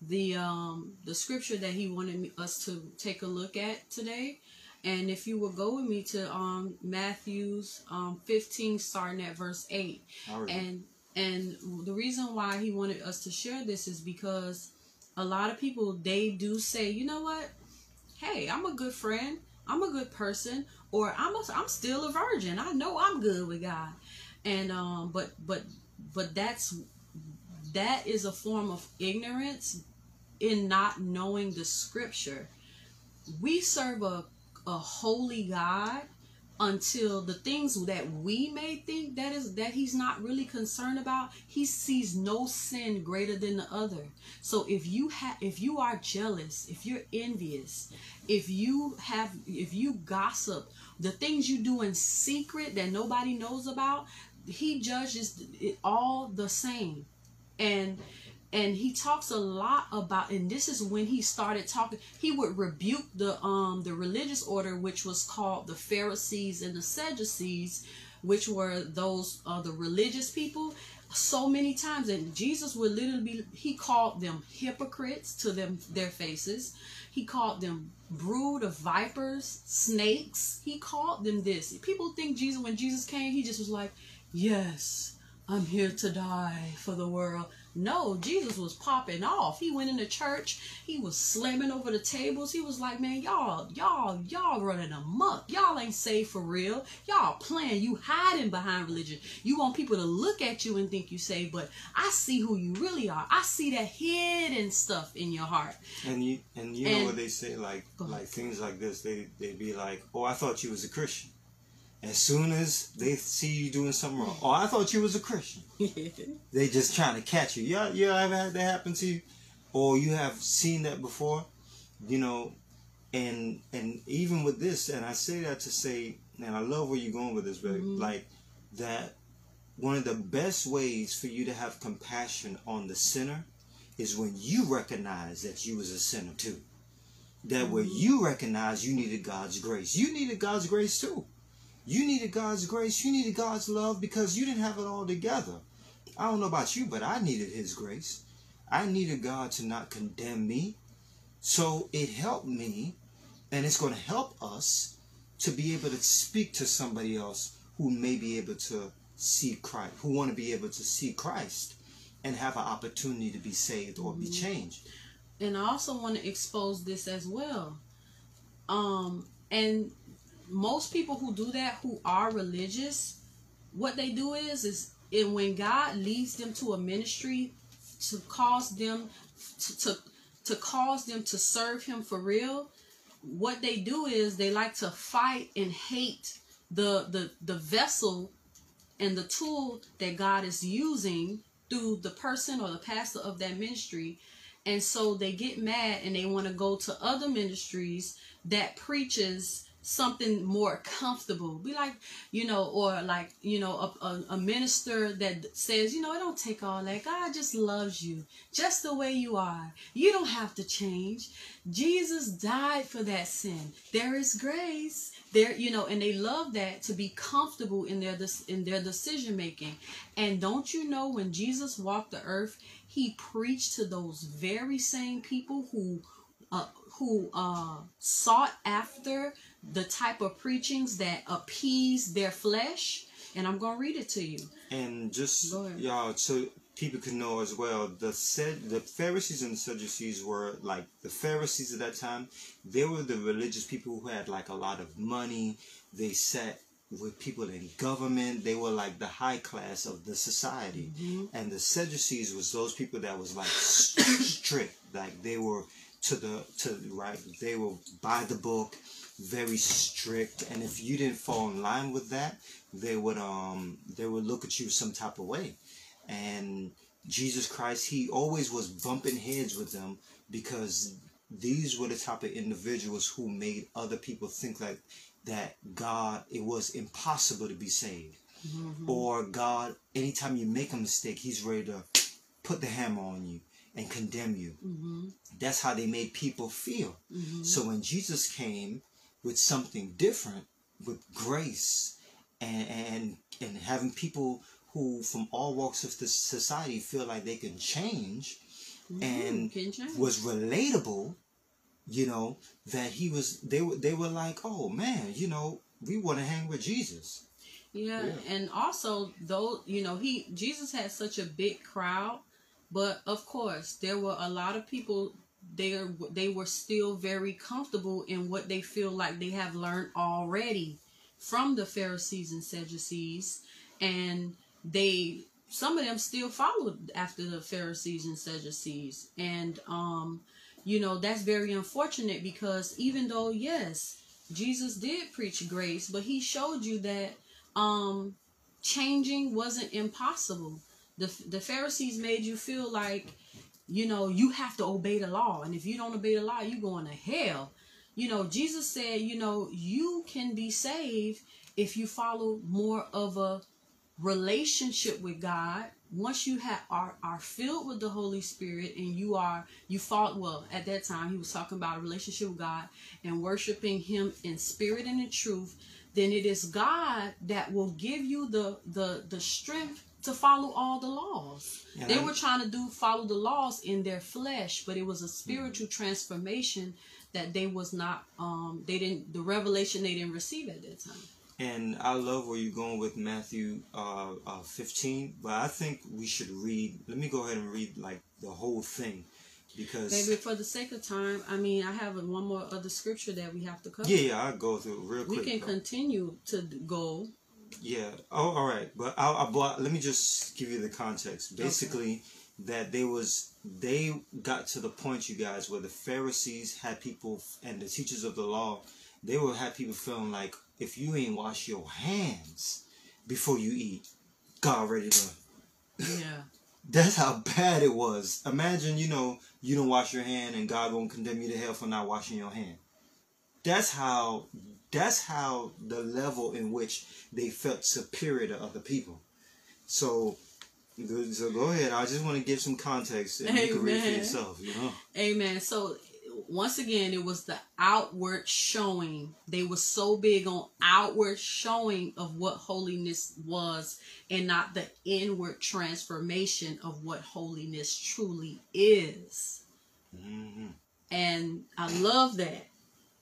B: the um the scripture that he wanted us to take a look at today. And if you will go with me to um matthew's um 15 starting at verse 8
C: I already-
B: and and the reason why he wanted us to share this is because a lot of people they do say you know what? Hey i'm a good friend. I'm a good person or i'm a, i'm still a virgin. I know i'm good with god. And um but but but that's that is a form of ignorance in not knowing the scripture. We serve a a holy god until the things that we may think that is that he's not really concerned about he sees no sin greater than the other. So if you have if you are jealous if you're envious if you have if you gossip the things you do in secret that nobody knows about he judges it all the same. And and he talks a lot about and this is when he started talking he would rebuke the um the religious order which was called the pharisees and the sadducees which were those uh the religious people so many times. And jesus would literally be he called them hypocrites to them their faces. He called them brood of vipers snakes. He called them this. People think jesus when jesus came he just was like yes i'm here to die for the world no, Jesus was popping off. He went into church. He was slamming over the tables. He was like, man, y'all, y'all, y'all running amok. Y'all ain't safe for real. Y'all playing. You hiding behind religion. You want people to look at you and think you saved, but I see who you really are. I see that hidden stuff in your heart.
C: and you and you know what they say like like things like this. They they be like, oh, I thought you was a Christian, As soon as they see you doing something wrong, oh, I thought you was a Christian. *laughs* they just trying to catch you. Yeah, yeah, I've had that happen to you, or you have seen that before, you know, and and even with this, and I say that to say, and I love where you're going with this, but
B: Mhm.
C: like that, one of the best ways for you to have compassion on the sinner is when you recognize that you was a sinner too. That where
B: Mhm.
C: you recognize you needed God's grace, you needed God's grace too. You needed God's grace. You needed God's love because you didn't have it all together. I don't know about you, but I needed His grace. I needed God to not condemn me. So it helped me, and it's going to help us to be able to speak to somebody else who may be able to see Christ, who want to be able to see Christ and have an opportunity to be saved or be
B: Mhm.
C: changed.
B: and I also want to expose this as well. Um, and most people who do that, who are religious, what they do is is and when God leads them to a ministry to cause them to, to to cause them to serve Him for real, what they do is they like to fight and hate the the the vessel and the tool that God is using through the person or the pastor of that ministry. And so they get mad and they want to go to other ministries that preaches something more comfortable. Be like you know or like you know a, a, a minister that says you know it don't take all that. God just loves you just the way you are. You don't have to change. Jesus died for that sin. There is grace there you know and they love that to be comfortable in their in their decision making. And don't you know when jesus walked the earth he preached to those very same people who uh, who uh, sought after the type of preachings that appease their flesh and i'm going to read it to you
C: And just y'all, so people can know as well, the said the Pharisees and the Sadducees were like the Pharisees at that time. They were the religious people who had like a lot of money. They sat with people in government. They were like the high class of the society.
B: Mhm.
C: And the Sadducees was those people that was like *coughs* strict, like they were to the to right. They were by the book, very strict. And if you didn't fall in line with that, they would um they would look at you some type of way. And Jesus Christ, he always was bumping heads with them because these were the type of individuals who made other people think like that God it was impossible to be saved
B: Mhm.
C: or God, anytime you make a mistake, He's ready to put the hammer on you and condemn you.
B: Mhm.
C: That's how they made people feel.
B: Mhm.
C: So when Jesus came with something different, with grace and and, and having people who from all walks of the society feel like they can change and
B: Mhm. Can change.
C: was relatable, you know, that he was they were they were like, oh man, you know, we want to hang with Jesus.
B: Yeah,
C: Yeah.
B: and also though you know he Jesus had such a big crowd, but of course there were a lot of people. They are, they were still very comfortable in what they feel like they have learned already from the Pharisees and Sadducees, and they some of them still followed after the Pharisees and Sadducees, and um, you know that's very unfortunate because even though yes, Jesus did preach grace, but he showed you that um changing wasn't impossible. The the pharisees made you feel like you know you have to obey the law. And if you don't obey the law you're going to hell. You know jesus said you know you can be saved if you follow more of a relationship with god. Once you have are, are filled with the holy spirit and you are you fought well at that time he was talking about a relationship with god and worshiping him in spirit and in truth then it is God that will give you the the the strength to follow all the laws.
C: And
B: they were trying to do follow the laws in their flesh, but it was a spiritual transformation that they was not um they didn't the revelation they didn't receive at that time.
C: And I love where you're going with Matthew uh, uh, 15, but I think we should read. Let me go ahead and read like the whole thing, because
B: Maybe for the sake of time, I mean I have one more other scripture that we have to cover.
C: yeah, yeah, I'll go through it real quick.
B: we can
C: though.
B: continue to go.
C: Yeah. Oh, all right. But I'll, I'll, but let me just give you the context. Basically, that they was they got to the point, you guys, where the Pharisees had people and the teachers of the law they will have people feeling like if you ain't wash your hands before you eat, God ready to.
B: Yeah. *laughs*
C: That's how bad it was. Imagine, you know, you don't wash your hand and God gonna condemn you to hell for not washing your hand. That's how that's how the level in which they felt superior to other people. So so go ahead. I just want to give some context and you can read for yourself, you know.
B: Amen. So once again, it was the outward showing. They were so big on outward showing of what holiness was and not the inward transformation of what holiness truly is.
C: hmm
B: And I love that.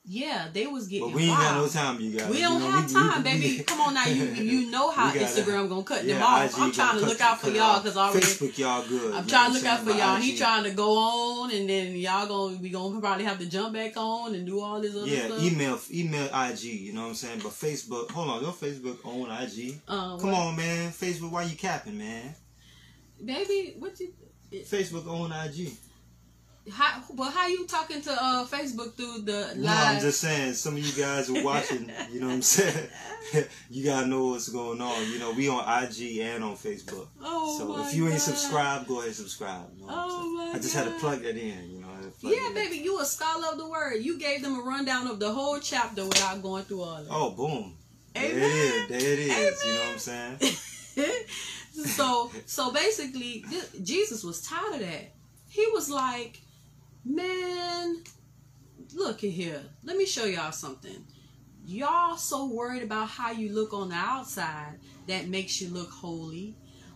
B: Yeah, they was getting
C: But we ain't got no time, you guys.
B: We don't
C: know,
B: have
C: we-
B: time,
C: we-
B: baby. Come on now, you you *laughs* know how
C: gotta-
B: Instagram gonna cut them off. I'm trying to look out for y'all because already
C: Facebook y'all good.
B: I'm trying to look out for y'all. He trying to go on, and then y'all gonna we gonna probably have to jump back on and do all this other
C: Yeah,
B: stuff.
C: email email IG, you know what I'm saying? But Facebook, hold on, your Facebook own IG.
B: Uh,
C: Come
B: what-
C: on, man. Facebook, why you capping, man?
B: baby. What you?
C: Facebook own IG.
B: How? But how you talking to uh Facebook through the
C: No, I'm just saying, some of you guys are watching, you know what I'm saying? *laughs* you gotta know what's going on. You know, we on IG and on Facebook.
B: oh
C: so
B: my
C: if you ain't
B: God.
C: subscribed, go ahead and subscribe. You know
B: Oh my
C: I just had to plug that in, you know. I had to plug
B: Yeah, baby, you a scholar of the word. You gave them a rundown of the whole chapter without going through all that.
C: Oh, boom. There it
B: Amen.
C: There it is. Amen. You know what I'm saying? *laughs*
B: so so basically jesus was tired of that he was like man look at here let me show y'all something y'all so worried about how you look on the outside that makes you look holy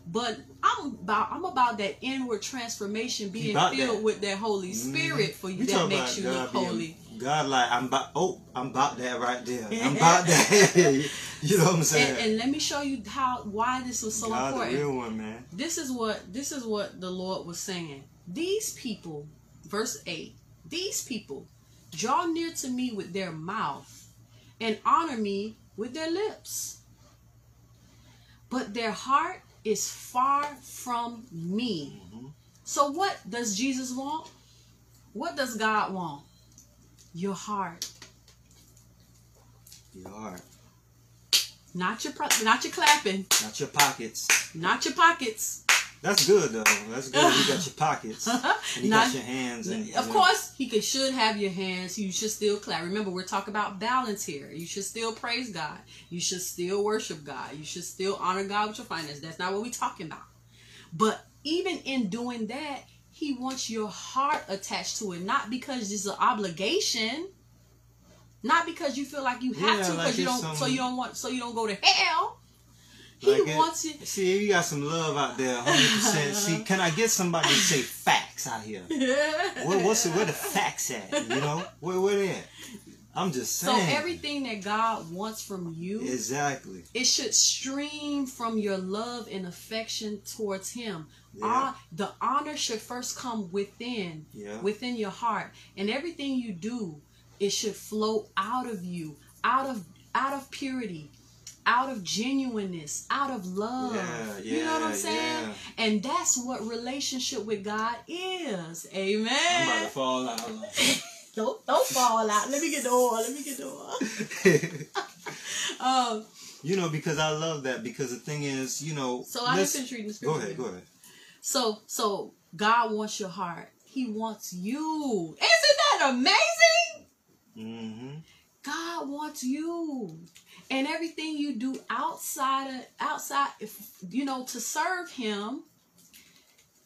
B: but i'm about i'm about that inward transformation being filled
C: that.
B: with that holy mm-hmm. spirit for you that makes you
C: God
B: look
C: being-
B: holy
C: God, like I'm about. Oh, I'm about that right there. *laughs* I'm about that. *laughs* you know what I'm saying?
B: and, and let me show you how why this was so
C: God,
B: important
C: the real one, man.
B: this is what this is what the lord was saying these people verse 8 these people draw near to me with their mouth and honor me with their lips. But their heart is far from me.
C: Mhm.
B: so what does jesus want? What does god want? Your heart.
C: Your heart,
B: not your pro- not your clapping.
C: Not your pockets.
B: not your pockets
C: That's good though. That's good. You got your *laughs* pockets. And you
B: Not-
C: got your hands. And,
B: Of course, he could should have your hands. You should still clap. Remember, we're talking about balance here. You should still praise God. You should still worship God. You should still honor God with your finances. That's not what we're talking about. But even in doing that, he wants your heart attached to it, not because it's an obligation, not because you feel like you have
C: Yeah,
B: to,
C: like
B: because you don't, so you don't want, so you don't go to hell. He
C: like it-
B: wants you.
C: See, you got some love out there, hundred percent. See, *laughs* can I get somebody to say facts out here? Where, what's the, where the facts at? You know, where where they at? I'm just saying.
B: So everything that God wants from you,
C: Exactly.
B: it should stream from your love and affection towards him
C: Yeah.
B: Hon- the honor should first come within
C: Yeah.
B: within your heart and everything you do it should flow out of you out of out of purity out of genuineness out of love
C: Yeah,
B: you know what i'm saying
C: yeah.
B: and that's what relationship with god is
C: I'm about
B: amen
C: to fall out. *laughs*
B: don't don't fall out let me get the oil let me get the oil *laughs* um
C: you know, because I love that. Because the thing is, you know,
B: so i just reading the
C: go ahead, go ahead.
B: So so God wants your heart. He wants you. Isn't that amazing?
C: Mm-hmm.
B: God wants you. And everything you do outside of outside if you know to serve him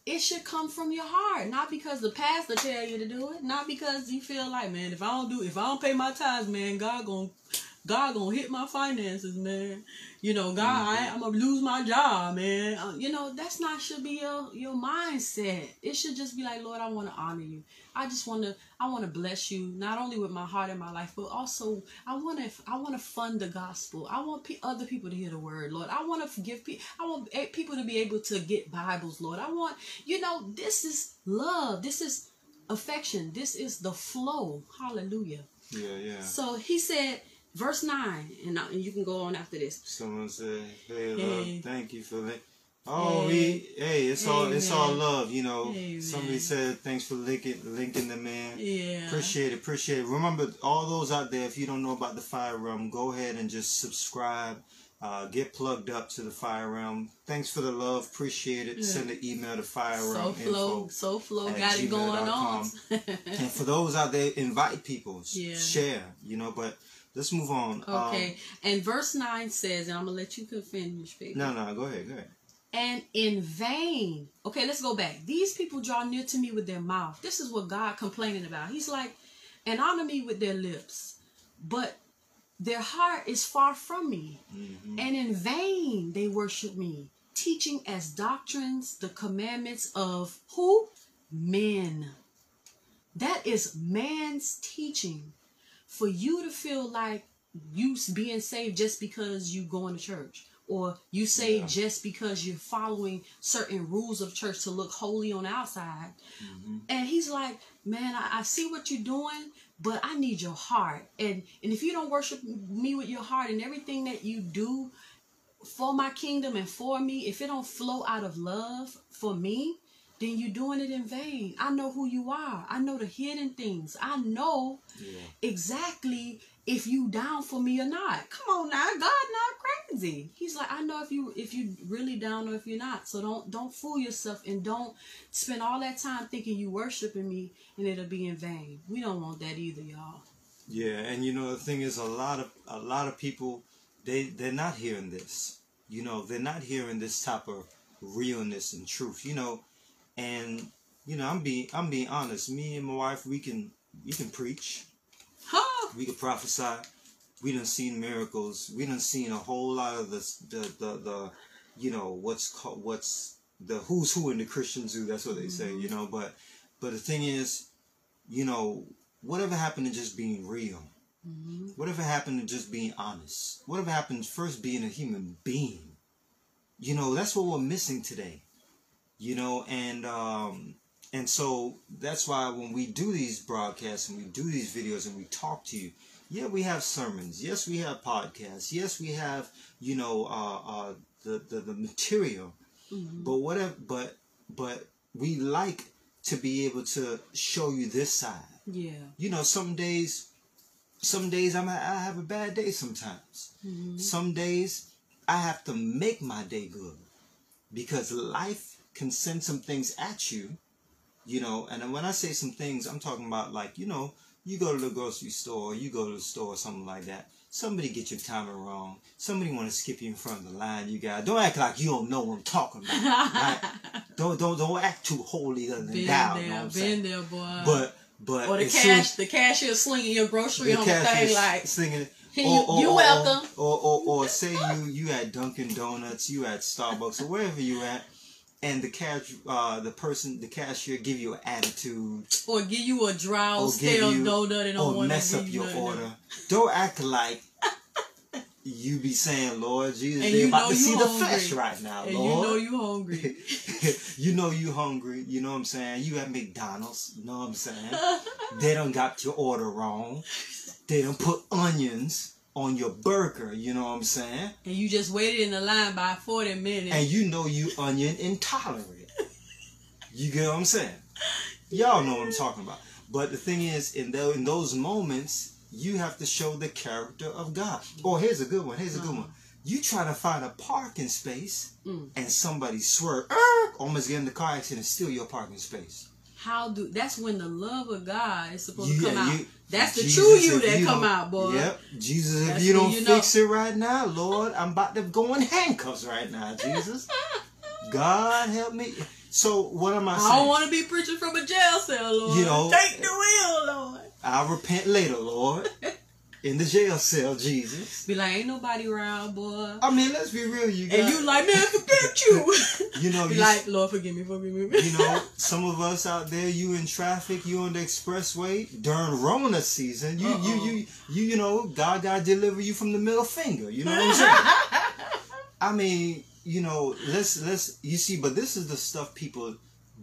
B: it should come from your heart, not because the pastor tell you to do it, not because you feel like, man, if I don't do, if I don't pay my tithes, man, God gonna, God gonna hit my finances, man. You know, God, I, I'm gonna lose my job, man. Uh, you know, that's not should be your your mindset. It should just be like, Lord, I want to honor you. I just want to, I want to bless you, not only with my heart and my life, but also I want to, I want to fund the gospel. I want pe- other people to hear the word, Lord. I want to give people, I want people to be able to get Bibles, Lord. I want, you know, this is love. This is affection. This is the flow. Hallelujah.
C: Yeah, yeah.
B: So he said, verse 9, and, you can go on after this.
C: Someone said, "Hey,
B: Hey.
C: thank you for that." Oh, we hey, it's all it's all love, you know.
B: Amen.
C: Somebody said thanks for linking linking them in.
B: Yeah.
C: Appreciate it, appreciate it. Remember, all those out there, if you don't know about the Fire Realm, go ahead and just subscribe. Uh, get plugged up to the Fire Realm. Thanks for the love. Appreciate it.
B: Yeah.
C: Send an email to Fire
B: So
C: Realm
B: so flow got it going on.
C: And for those out there, invite people.
B: Yeah.
C: Share, you know, but let's move on.
B: okay, and verse nine says, and I'm gonna let you finish, baby.
C: Um, no, no, go ahead, go ahead.
B: And in vain. Okay, let's go back. These people draw near to me with their mouth. This is what God complaining about. He's like, and honor me with their lips, but their heart is far from me.
C: Mhm.
B: And in vain they worship me, teaching as doctrines the commandments of who? Men. That is man's teaching. For you to feel like you being saved just because you going to church or you say
C: Yeah.
B: just because you're following certain rules of church to look holy on the outside.
C: Mhm.
B: And he's like, man, I, I see what you're doing, but I need your heart. And and if you don't worship me with your heart and everything that you do for my kingdom and for me, if it don't flow out of love for me, then you're doing it in vain. I know who you are. I know the hidden things. I know
C: Yeah.
B: exactly if you down for me or not. Come on now, God not crazy. He's like, I know if you if you really down or if you're not. So don't don't fool yourself and don't spend all that time thinking you worshiping me and it'll be in vain. We don't want that either, y'all.
C: Yeah, and you know the thing is, a lot of a lot of people, they they're not hearing this. You know, they're not hearing this type of realness and truth. You know, and you know, I'm being I'm being honest. Me and my wife, we can we can preach? We could prophesy. We done seen miracles. We done seen a whole lot of the the the, the you know what's called what's the who's who in the Christian zoo. That's what they say. You know, but but the thing is, you know, whatever happened to just being real.
B: hmm
C: Whatever happened to just being honest? Whatever happened to first being a human being? You know, that's what we're missing today. You know, and um and so that's why when we do these broadcasts and we do these videos and we talk to you, yeah, we have sermons. Yes, we have podcasts. Yes, we have, you know, uh uh the the, the material.
B: hmm
C: But whatever but but we like to be able to show you this side
B: Yeah.
C: you know, some days, some days I'm, I have a bad day sometimes.
B: hmm
C: Some days I have to make my day good because life can send some things at you, you know. And when I say some things, I'm talking about like, you know, you go to the grocery store, you go to the store, something like that. Somebody get your timing wrong. Somebody want to skip you in front of the line. You got don't act like you don't know what I'm talking about. right? *laughs* Don't don't don't act too holier than
B: Been
C: thou.
B: there,
C: You know what I'm
B: been
C: saying?
B: there, boy.
C: But but
B: or the
C: as soon-
B: cash, the cashier slinging your grocery on the thing like,
C: singing.
B: Here *laughs* you- you welcome.
C: Or, or, or, say you you at Dunkin' Donuts, you at Starbucks, or wherever you at, and the cash uh the person the cashier give you an attitude
B: or give you a dry stale
C: you-
B: donut and don't
C: or mess up
B: you
C: your
B: nothing.
C: order. Don't act like you be saying, Lord Jesus,
B: And
C: they
B: you
C: about to see the
B: hungry.
C: flesh right now,
B: And
C: Lord.
B: you know you hungry. *laughs*
C: you know you hungry. You know what I'm saying? You at McDonald's. You know what I'm saying? *laughs* they don't got your order wrong. They don't put onions on your burger. You know what I'm saying?
B: and you just waited in the line by 40 minutes.
C: And you know you onion intolerant. You get what I'm saying? Y'all know what I'm talking about. But the thing is, in, tho- in those moments, you have to show the character of God. Oh, here's a good one. Here's a good one. You try to find a parking space,
B: Mm.
C: and somebody swerve, er, almost get in the car accident, and steal your parking space.
B: How do that's when the love of God is supposed
C: You-
B: to come
C: yeah,
B: out.
C: you-
B: that's the
C: Jesus,
B: true you that
C: you
B: come out, boy.
C: Yep, Jesus, if you don't
B: you know.
C: fix it right now, Lord, I'm about to go in handcuffs right now, Jesus. *laughs* God help me. So what am I saying?
B: I don't want to be preaching from a jail cell, Lord.
C: You know-
B: Take the wheel, Lord.
C: I'll repent later, Lord. *laughs* In the jail cell, Jesus.
B: Be like, ain't nobody around, boy.
C: I mean, let's be real, you guys.
B: and you like, man, forget you. *laughs*
C: You know,
B: Be
C: you,
B: like, Lord, forgive me, forgive me.
C: you know, some of us out there, you in traffic, you on the expressway during Rona season. You, you,
B: Uh-oh.
C: you, you, you know, God got deliver you from the middle finger. You know what I'm saying? *laughs* I mean, you know, let's let's you see, but this is the stuff people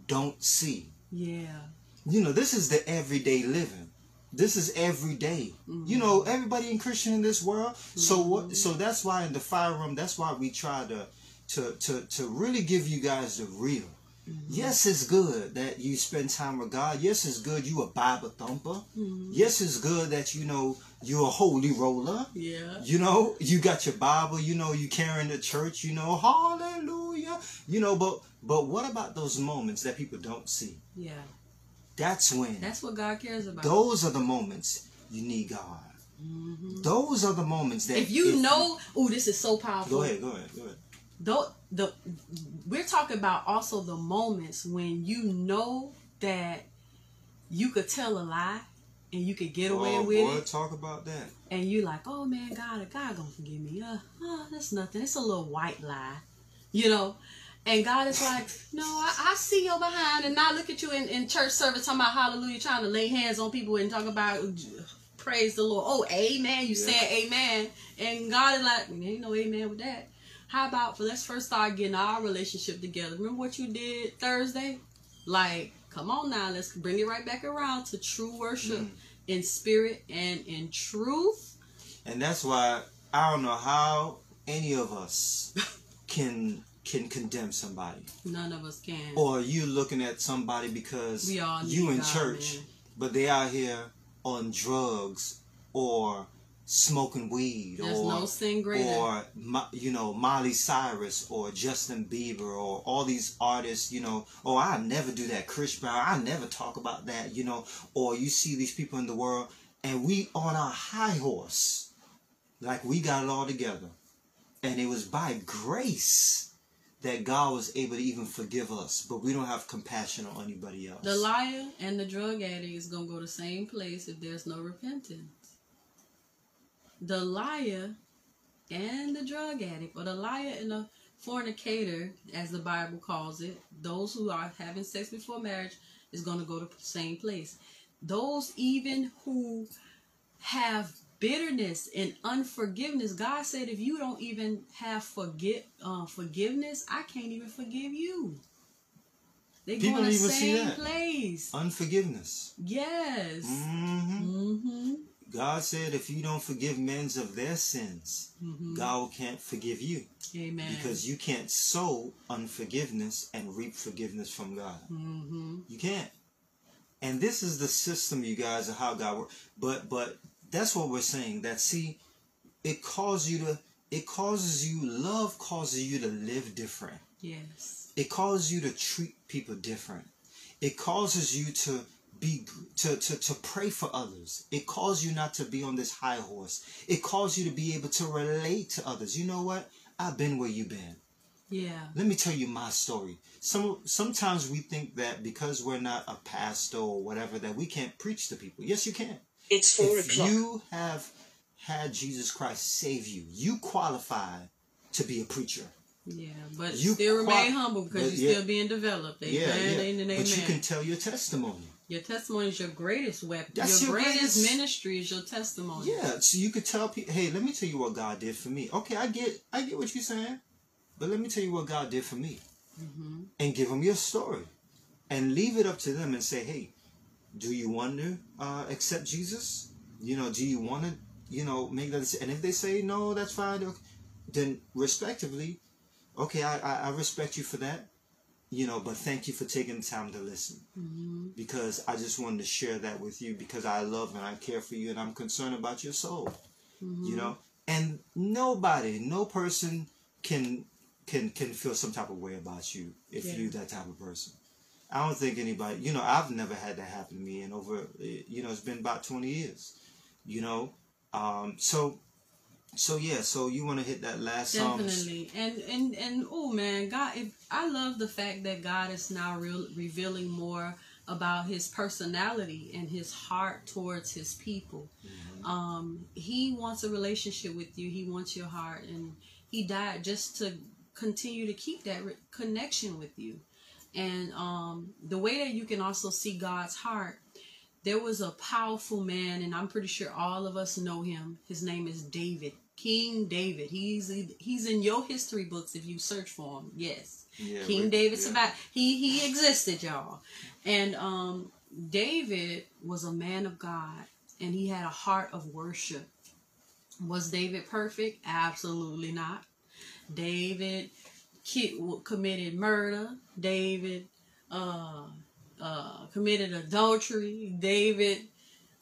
C: don't see.
B: yeah.
C: You know, this is the everyday living. This is every day. You mm-hmm. know, everybody in Christian in this world. So mm-hmm. what? So that's why in the fire realm, that's why we try to, to to to really give you guys the real. Mm-hmm. Yes, it's good that you spend time with God. Yes, it's good you a Bible thumper. Yes, it's good that you know you're a holy roller.
B: Yeah.
C: You know, you got your Bible, you know, you carrying the church, you know, hallelujah. You know, but but what about those moments that people don't see?
B: Yeah.
C: That's when
B: That's what God cares about.
C: those are the moments you need God. Those are the moments that
B: if you know, oh, this is so powerful.
C: Go ahead, go ahead, go ahead.
B: Though the we're talking about also the moments when you know that you could tell a lie and you could get away
C: oh,
B: with
C: boy,
B: it,
C: talk about that.
B: and you're like, oh man, God, God gonna forgive me. Uh, uh, that's nothing. It's a little white lie, you know. And God is like, no, I, I see your behind, and I look at you in, in church service talking about hallelujah, trying to lay hands on people and talk about praise the Lord. Oh, amen. You
C: Yeah.
B: said amen, and God is like, ain't no amen with that. How about for let's first start getting our relationship together. Remember what you did Thursday? Like, come on now, let's bring it right back around to true worship
C: Mm.
B: in spirit and in truth.
C: And that's why I don't know how any of us can can condemn somebody.
B: None of us can.
C: Or you looking at somebody because you in
B: God,
C: church,
B: man.
C: but they out here on drugs or smoking weed
B: There's
C: or
B: no sin greater.
C: or you know Miley Cyrus or Justin Bieber or all these artists, you know, oh I never do that. Chris Brown, I never talk about that, you know. Or you see these people in the world, and we on our high horse, like we got it all together, and it was by grace that God was able to even forgive us, but we don't have compassion on anybody else.
B: The liar and the drug addict is gonna go the same place if there's no repentance. The liar and the drug addict, or the liar and the fornicator, as the Bible calls it, those who are having sex before marriage, is gonna go to the same place. Those even who have bitterness and unforgiveness, God said, if you don't even have forget uh, forgiveness, I can't even forgive you. They go
C: People
B: in the same place.
C: Unforgiveness.
B: Yes.
C: hmm
B: Mm-hmm.
C: God said, if you don't forgive men of their sins,
B: Mhm.
C: God can't forgive you
B: Amen.
C: because you can't sow unforgiveness and reap forgiveness from God.
B: mm-hmm.
C: You can't. And this is the system, you guys, of how God works. But but that's what we're saying. That see, it causes you to. It causes you. Love causes you to live different.
B: Yes.
C: It causes you to treat people different. It causes you to be to, to, to pray for others. It causes you not to be on this high horse. It causes you to be able to relate to others. You know what? I've been where you've been.
B: Yeah.
C: Let me tell you my story. Some sometimes we think that because we're not a pastor or whatever that we can't preach to people. Yes, you can.
D: It's four
C: If
D: o'clock.
C: you have had Jesus Christ save you, you qualify to be a preacher.
B: Yeah. But
C: You
B: still remain
C: qua-
B: humble because you're
C: yeah.
B: still being developed. Amen.
C: Yeah, yeah.
B: Amen.
C: But you
B: amen.
C: can tell your testimony.
B: Your testimony is your greatest weapon.
C: That's
B: your,
C: your
B: greatest,
C: greatest-
B: ministry is your testimony.
C: Yeah, so you could tell people, hey, let me tell you what God did for me. Okay, I get, I get what you're saying, but let me tell you what God did for me,
B: Mm-hmm.
C: and give them your story, and leave it up to them and say, hey, do you want to uh, accept Jesus? You know, do you want to, you know, make that? Decision? And if they say no, that's fine. Okay, then respectively, okay, I, I, I respect you for that. You know, but thank you for taking the time to listen
B: Mm-hmm.
C: because I just wanted to share that with you because I love and I care for you and I'm concerned about your soul.
B: Mm-hmm.
C: You know, and nobody, no person can can can feel some type of way about you if
B: Yeah.
C: you that type of person. I don't think anybody. You know, I've never had that happen to me in over. You know, it's been about twenty years. You know, um, so so yeah. So you want to hit that last?
B: Definitely, and and and oh man, God! If, I love the fact that God is now real, revealing more about His personality and His heart towards His people. Um, he wants a relationship with you. He wants your heart, and He died just to continue to keep that re- connection with you. And um, the way that you can also see God's heart there was a powerful man, and I'm pretty sure all of us know him. His name is David, King David. He's he's in your history books if you search for him. Yes,
C: Yeah,
B: King
C: we-
B: David
C: yeah.
B: survived. He he existed, y'all. And um, David was a man of God, and he had a heart of worship. Was David perfect? Absolutely not. David committed murder. David uh, uh, committed adultery. David,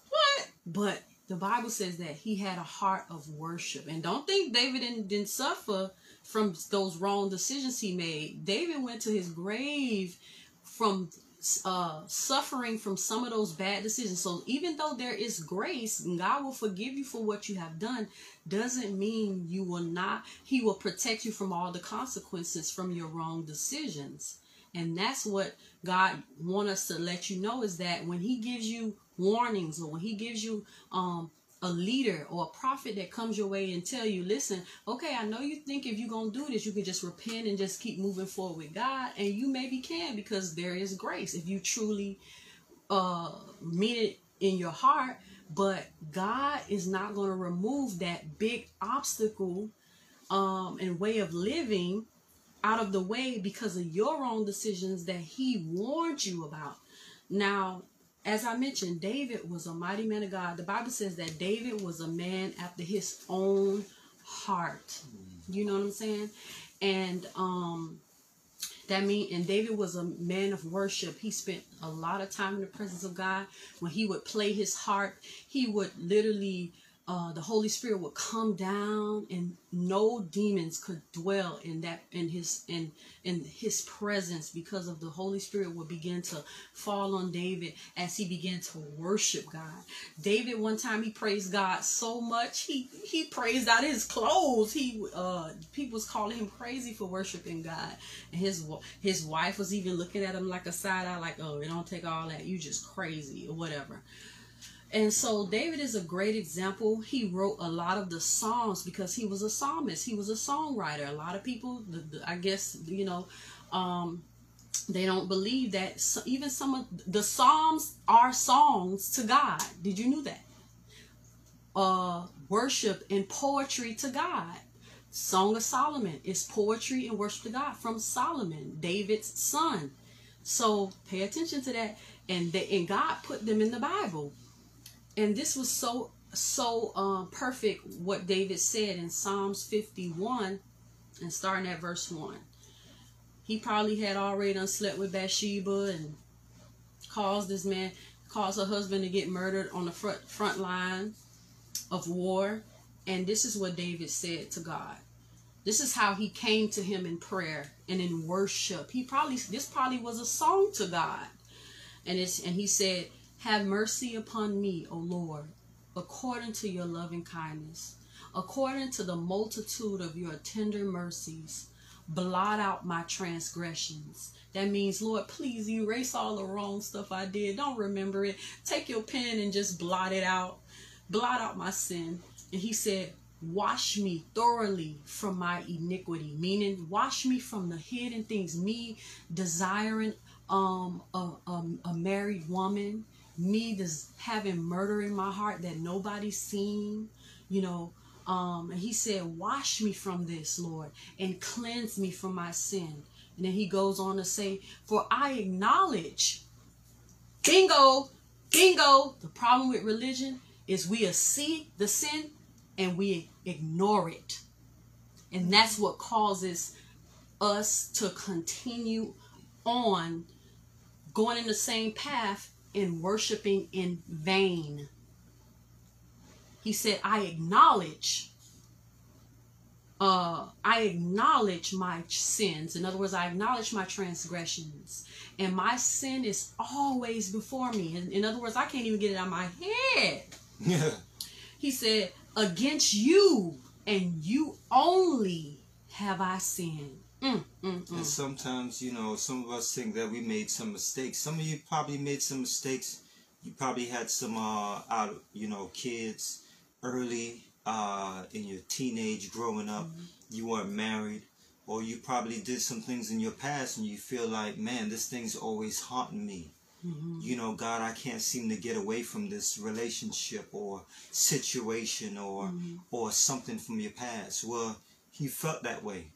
B: what? But the Bible says that he had a heart of worship. And don't think David didn't, didn't suffer from those wrong decisions he made. David went to his grave from uh, suffering from some of those bad decisions. So even though there is grace, God will forgive you for what you have done, doesn't mean you will not, He will protect you from all the consequences from your wrong decisions. And that's what God want us to let you know is that when He gives you warnings or when He gives you um, a leader or a prophet that comes your way and tell you, listen, okay, I know you think if you're gonna do this, you can just repent and just keep moving forward with God, and you maybe can because there is grace if you truly uh mean it in your heart. But God is not gonna remove that big obstacle um and way of living out of the way because of your wrong decisions that He warned you about. Now, as I mentioned, David was a mighty man of God. The Bible says that David was a man after his own heart. You know what I'm saying? And um that mean and David was a man of worship. He spent a lot of time in the presence of God. When he would play his harp, he would literally uh, the Holy Spirit would come down and no demons could dwell in that in his in in his presence because of the Holy Spirit would begin to fall on David as he began to worship God. David one time he praised God so much he he praised out his clothes. He uh people was calling him crazy for worshiping God. And his his wife was even looking at him like a side eye like, "Oh, it don't take all that. You just crazy or whatever." And so David is a great example. He wrote a lot of the Psalms because he was a psalmist. He was a songwriter. A lot of people, I guess, you know, um, they don't believe that even some of the Psalms are songs to God. Did you know that? Uh, worship and poetry to God. Song of Solomon is poetry and worship to God from Solomon, David's son. So pay attention to that. And they, and God put them in the Bible and this was so so um, perfect what David said in Psalms 51 and starting at verse 1. He probably had already unslept with Bathsheba and caused this man, caused her husband to get murdered on the front, front line of war. And this is what David said to God. This is how he came to him in prayer and in worship. He probably, this probably was a song to God. And it's, and he said, have mercy upon me, O Lord, according to your loving kindness, according to the multitude of your tender mercies. Blot out my transgressions. That means, Lord, please erase all the wrong stuff I did. Don't remember it. Take your pen and just blot it out. Blot out my sin. And he said, Wash me thoroughly from my iniquity, meaning wash me from the hidden things, me desiring um a, a, a married woman me just having murder in my heart that nobody's seen, you know. Um, and he said, Wash me from this, Lord, and cleanse me from my sin. And then he goes on to say, For I acknowledge, bingo, bingo. The problem with religion is we see the sin and we ignore it. And that's what causes us to continue on going in the same path in worshiping in vain. He said, I acknowledge, uh, I acknowledge my sins. In other words, I acknowledge my transgressions. And my sin is always before me. In, in other words, I can't even get it out of my head. Yeah. *laughs* He said, Against you and you only have I sinned. Mm,
C: mm, mm. And sometimes, you know, some of us think that we made some mistakes. Some of you probably made some mistakes. You probably had some uh, out, you know, kids early uh, in your teenage growing up. Mm-hmm. You weren't married, or you probably did some things in your past, and you feel like, man, this thing's always haunting me. Mm-hmm. You know, God, I can't seem to get away from this relationship or situation or mm-hmm. or something from your past. Well, he felt that way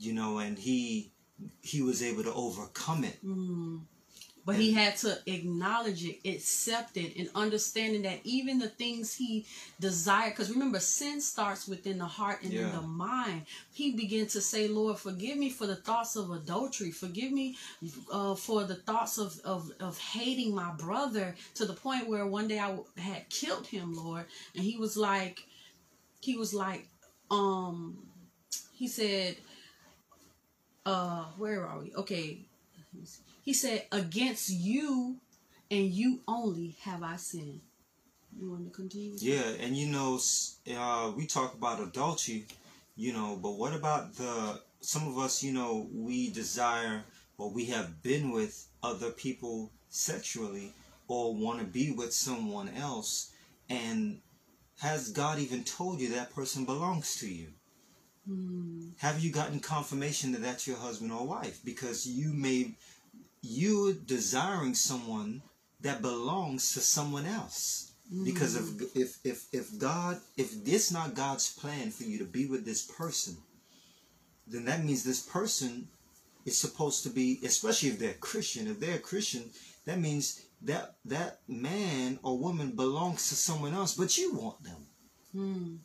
C: you know, and he he was able to overcome it.
B: Mm. But he had to acknowledge it, accept it, and understanding that even the things he desired, because remember, sin starts within the heart and in the mind. He began to say, Lord, forgive me for the thoughts of adultery. Forgive me uh, for the thoughts of, of, of hating my brother to the point where one day I had killed him, Lord. And he was like, he was like, um, he said, uh, where are we? Okay. He said, against you and you only have I sinned. You want to continue?
C: Yeah, and you know, uh, we talk about adultery, you know, but what about the some of us, you know, we desire or we have been with other people sexually or want to be with someone else, and has God even told you that person belongs to you?
B: Hmm.
C: Have you gotten confirmation that that's your husband or wife? Because you may you desiring someone that belongs to someone else. Because if if if if God if it's not God's plan for you to be with this person, then that means this person is supposed to be, especially if they're Christian. If they're a Christian, that means that that man or woman belongs to someone else, but you want them.
B: Hmm.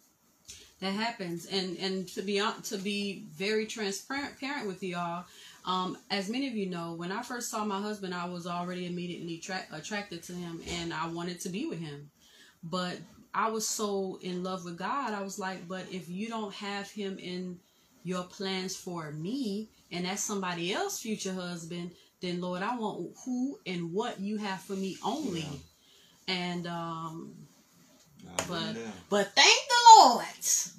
B: That happens, and and to be hon- to be very transparent parent with y'all, um, as many of you know, when I first saw my husband, I was already immediately tra- attracted to him, and I wanted to be with him. But I was so in love with God, I was like, but if you don't have him in your plans for me, and that's somebody else's future husband, then Lord, I want who and what you have for me only.
C: Yeah.
B: And um, but but thank the Lord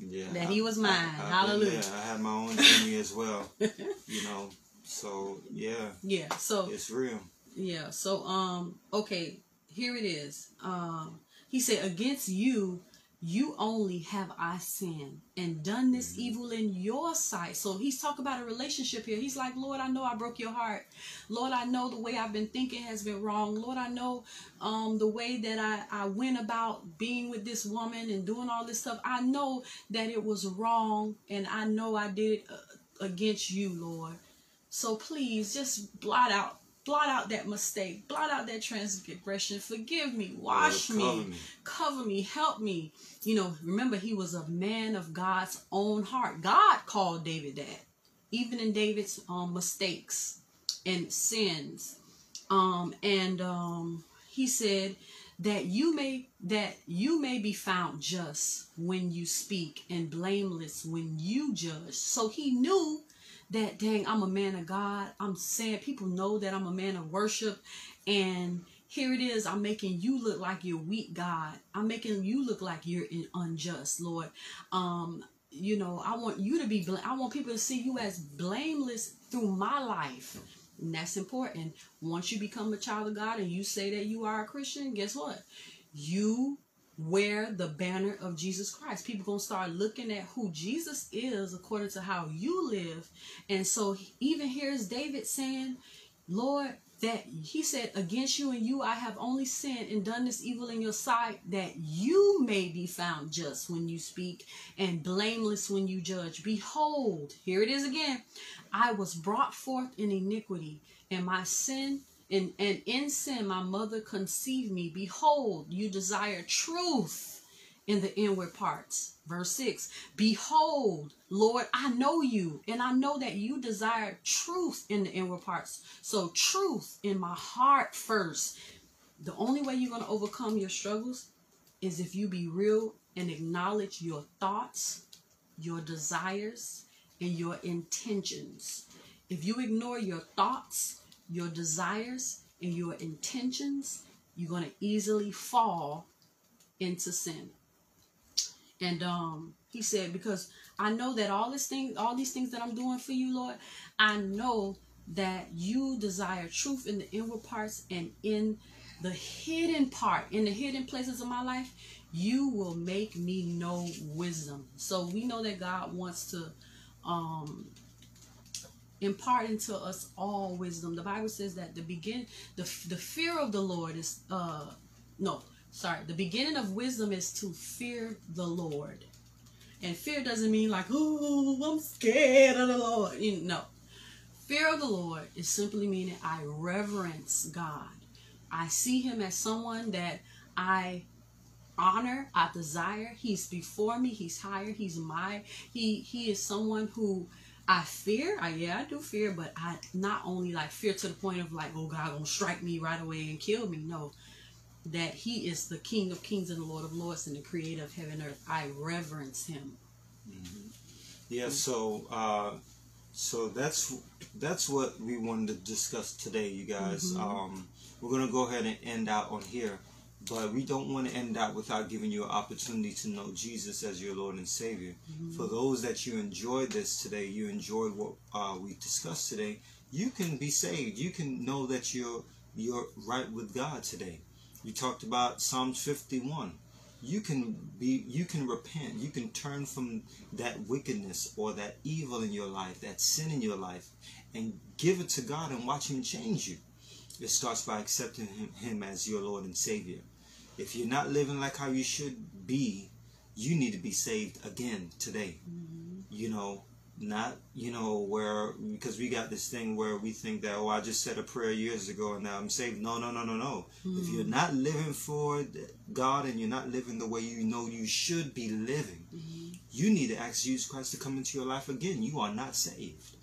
C: Yeah,
B: that
C: I-
B: he was mine.
C: I've
B: Hallelujah.
C: I had my own journey as well. *laughs* You know, so yeah,
B: Yeah. So
C: it's real.
B: yeah. So um. Okay. Here it is. Um. He said, "Against you, you only have I sinned and done this
C: Mm-hmm.
B: evil in your sight." So he's talking about a relationship here. He's like, "Lord, I know I broke your heart. Lord, I know the way I've been thinking has been wrong. Lord, I know um the way that I I went about being with this woman and doing all this stuff. I know that it was wrong, and I know I did it uh, against you, Lord." So please just blot out blot out that mistake, blot out that transgression. Forgive me, wash
C: Lord, cover
B: me,
C: me.
B: cover me, help me. You know, remember he was a man of God's own heart. God called David that. Even in David's um mistakes and sins. Um and um he said that you may that you may be found just when you speak and blameless when you judge. So he knew that dang i'm a man of god. I'm saying people know that i'm a man of worship. And here it is i'm making you look like you're weak god. I'm making you look like you're in unjust lord. Um you know i want you to be bla- i want people to see you as blameless through my life. And that's important. Once you become a child of god and you say that you are a christian guess what? You wear the banner of Jesus Christ. People gonna start looking at who Jesus is according to how you live. And so even here's David saying, Lord, that he said, Against you and you I have only sinned and done this evil in your sight, that you may be found just when you speak and blameless when you judge. Behold, here it is again. I was brought forth in iniquity, and my sin and, and in sin my mother conceived me. Behold, you desire truth in the inward parts. Verse 6 Behold, Lord, I know you, and I know that you desire truth in the inward parts. So, truth in my heart first. The only way you're going to overcome your struggles is if you be real and acknowledge your thoughts, your desires, and your intentions. If you ignore your thoughts, your desires, and your intentions, you're going to easily fall into sin. And um he said, because I know that all this thing, all these things that I'm doing for you, Lord, I know that you desire truth in the inward parts and in the hidden part, in the hidden places of my life, you will make me know wisdom. So we know that God wants to um impart into us all wisdom. The Bible says that the begin the the fear of the Lord is uh no, sorry, the beginning of wisdom is to fear the Lord. And fear doesn't mean like, oh, I'm scared of the Lord. You know, Fear of the Lord is simply meaning I reverence God. I see him as someone that I honor, I desire. He's before me, he's higher, he's my he he is someone who I fear. I yeah, I do fear, but I not only like fear to the point of like, oh God gonna strike me right away and kill me. No. That he is the King of Kings and the Lord of Lords and the creator of heaven and earth. I reverence him.
C: Mm-hmm. Yeah, so uh so that's that's what we wanted to discuss today, you guys. Mm-hmm. Um we're gonna go ahead and end out on here. But we don't want to end out without giving you an opportunity to know Jesus as your Lord and Savior. Mm-hmm. For those that you enjoyed this today, you enjoyed what uh, we discussed today, you can be saved. You can know that you're you're right with God today. You talked about Psalms 51. You can be you can repent. You can turn from that wickedness or that evil in your life, that sin in your life, and give it to God and watch Him change you. It starts by accepting Him, him as your Lord and Savior. If you're not living like how you should be, you need to be saved again today. Mm-hmm. You know, not you know where because we got this thing where we think that oh I just said a prayer years ago and now I'm saved. No, no, no, no, no. Mm-hmm. If you're not living for God and you're not living the way you know you should be living, mm-hmm. you need to ask Jesus Christ to come into your life again. You are not saved.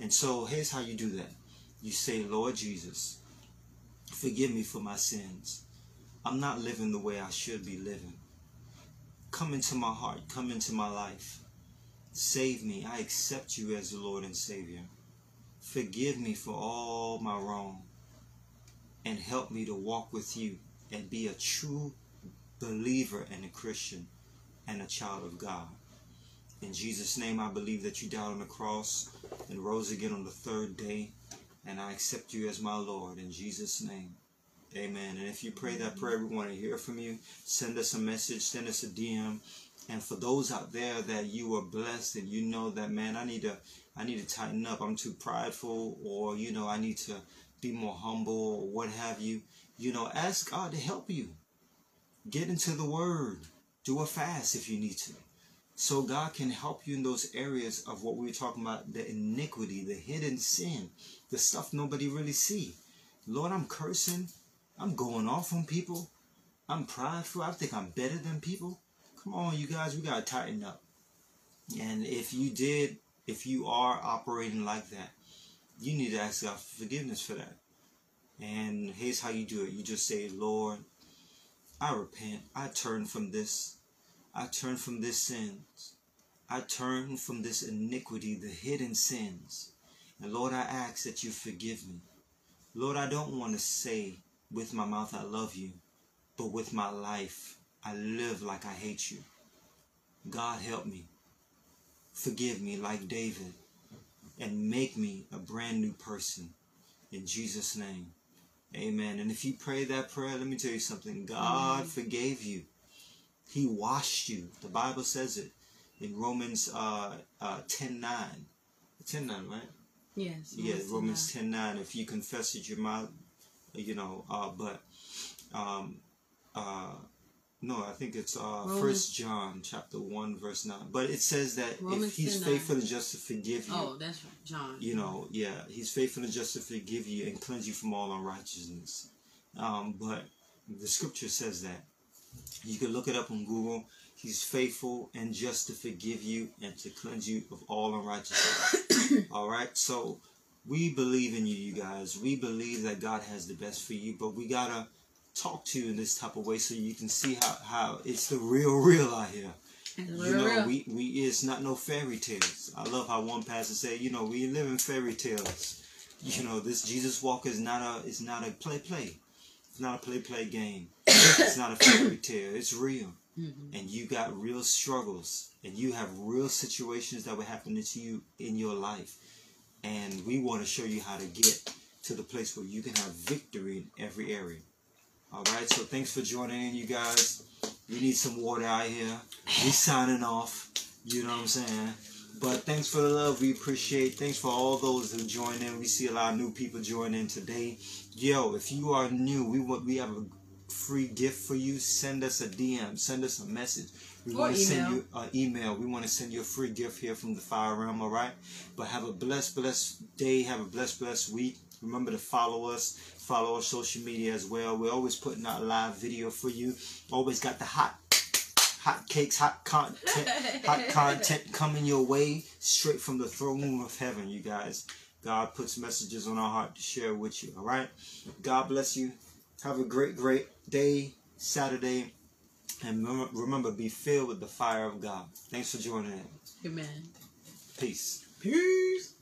C: And so here's how you do that. You say, Lord Jesus, forgive me for my sins. I'm not living the way I should be living. Come into my heart. Come into my life. Save me. I accept you as the Lord and Savior. Forgive me for all my wrong. And help me to walk with you and be a true believer and a Christian and a child of God. In Jesus' name, I believe that you died on the cross and rose again on the third day. And I accept you as my Lord. In Jesus' name. Amen. And if you pray that prayer, we want to hear from you. Send us a message, send us a DM. And for those out there that you are blessed and you know that man, I need to I need to tighten up. I'm too prideful or you know, I need to be more humble or what have you. You know, ask God to help you. Get into the word. Do a fast if you need to. So God can help you in those areas of what we were talking about, the iniquity, the hidden sin, the stuff nobody really see. Lord, I'm cursing. I'm going off on people. I'm prideful. I think I'm better than people. Come on, you guys, we gotta tighten up. And if you did, if you are operating like that, you need to ask God for forgiveness for that. And here's how you do it. You just say, Lord, I repent. I turn from this. I turn from this sins. I turn from this iniquity, the hidden sins. And Lord, I ask that you forgive me. Lord, I don't want to say with my mouth, I love you, but with my life, I live like I hate you. God, help me. Forgive me like David and make me a brand new person. In Jesus' name. Amen. And if you pray that prayer, let me tell you something. God Amen. forgave you. He washed you. The Bible says it in Romans uh, uh, 10 9. 10 9, right?
B: Yes.
C: Yeah, Romans 10 9. If you confess with your mouth you know, uh, but um, uh, no, I think it's uh, First John chapter one verse nine. But it says that Romans if He's faithful and just to forgive you.
B: Oh, that's right, John.
C: You know, yeah, He's faithful and just to forgive you and cleanse you from all unrighteousness. Um, but the Scripture says that. You can look it up on Google. He's faithful and just to forgive you and to cleanse you of all unrighteousness. *coughs* all right, so we believe in you, you guys. We believe that God has the best for you, but we gotta talk to you in this type of way so you can see how, how it's the real, real out here. you know, real. we, we it's not no fairy tales. I love how one pastor said, you know, we live in fairy tales. You know, this Jesus walk is not a is not a play play. It's not a play play game. *coughs* it's not a fairy tale. It's real. Mm-hmm. And you got real struggles and you have real situations that were happening to you in your life and we want to show you how to get to the place where you can have victory in every area. All right, so thanks for joining in, you guys. We need some water out here. We signing off. You know what I'm saying? But thanks for the love. We appreciate. Thanks for all those who join in. We see a lot of new people join in today. Yo, if you are new, we want we have a free gift for you. Send us a DM. Send us a message. We want to send you an email. We want to send you a free gift here from the Fire Realm, all right? But have a blessed, blessed day. Have a blessed, blessed week. Remember to follow us. Follow our social media as well. We're always putting out a live video for you. Always got the hot, hot cakes, hot content, hot *laughs* content coming your way straight from the throne room of heaven, you guys. God puts messages on our heart to share with you, all right? God bless you. Have a great, great day, Saturday. And remember, remember, be filled with the fire of God. Thanks for joining in.
B: Amen.
C: Peace.
B: Peace.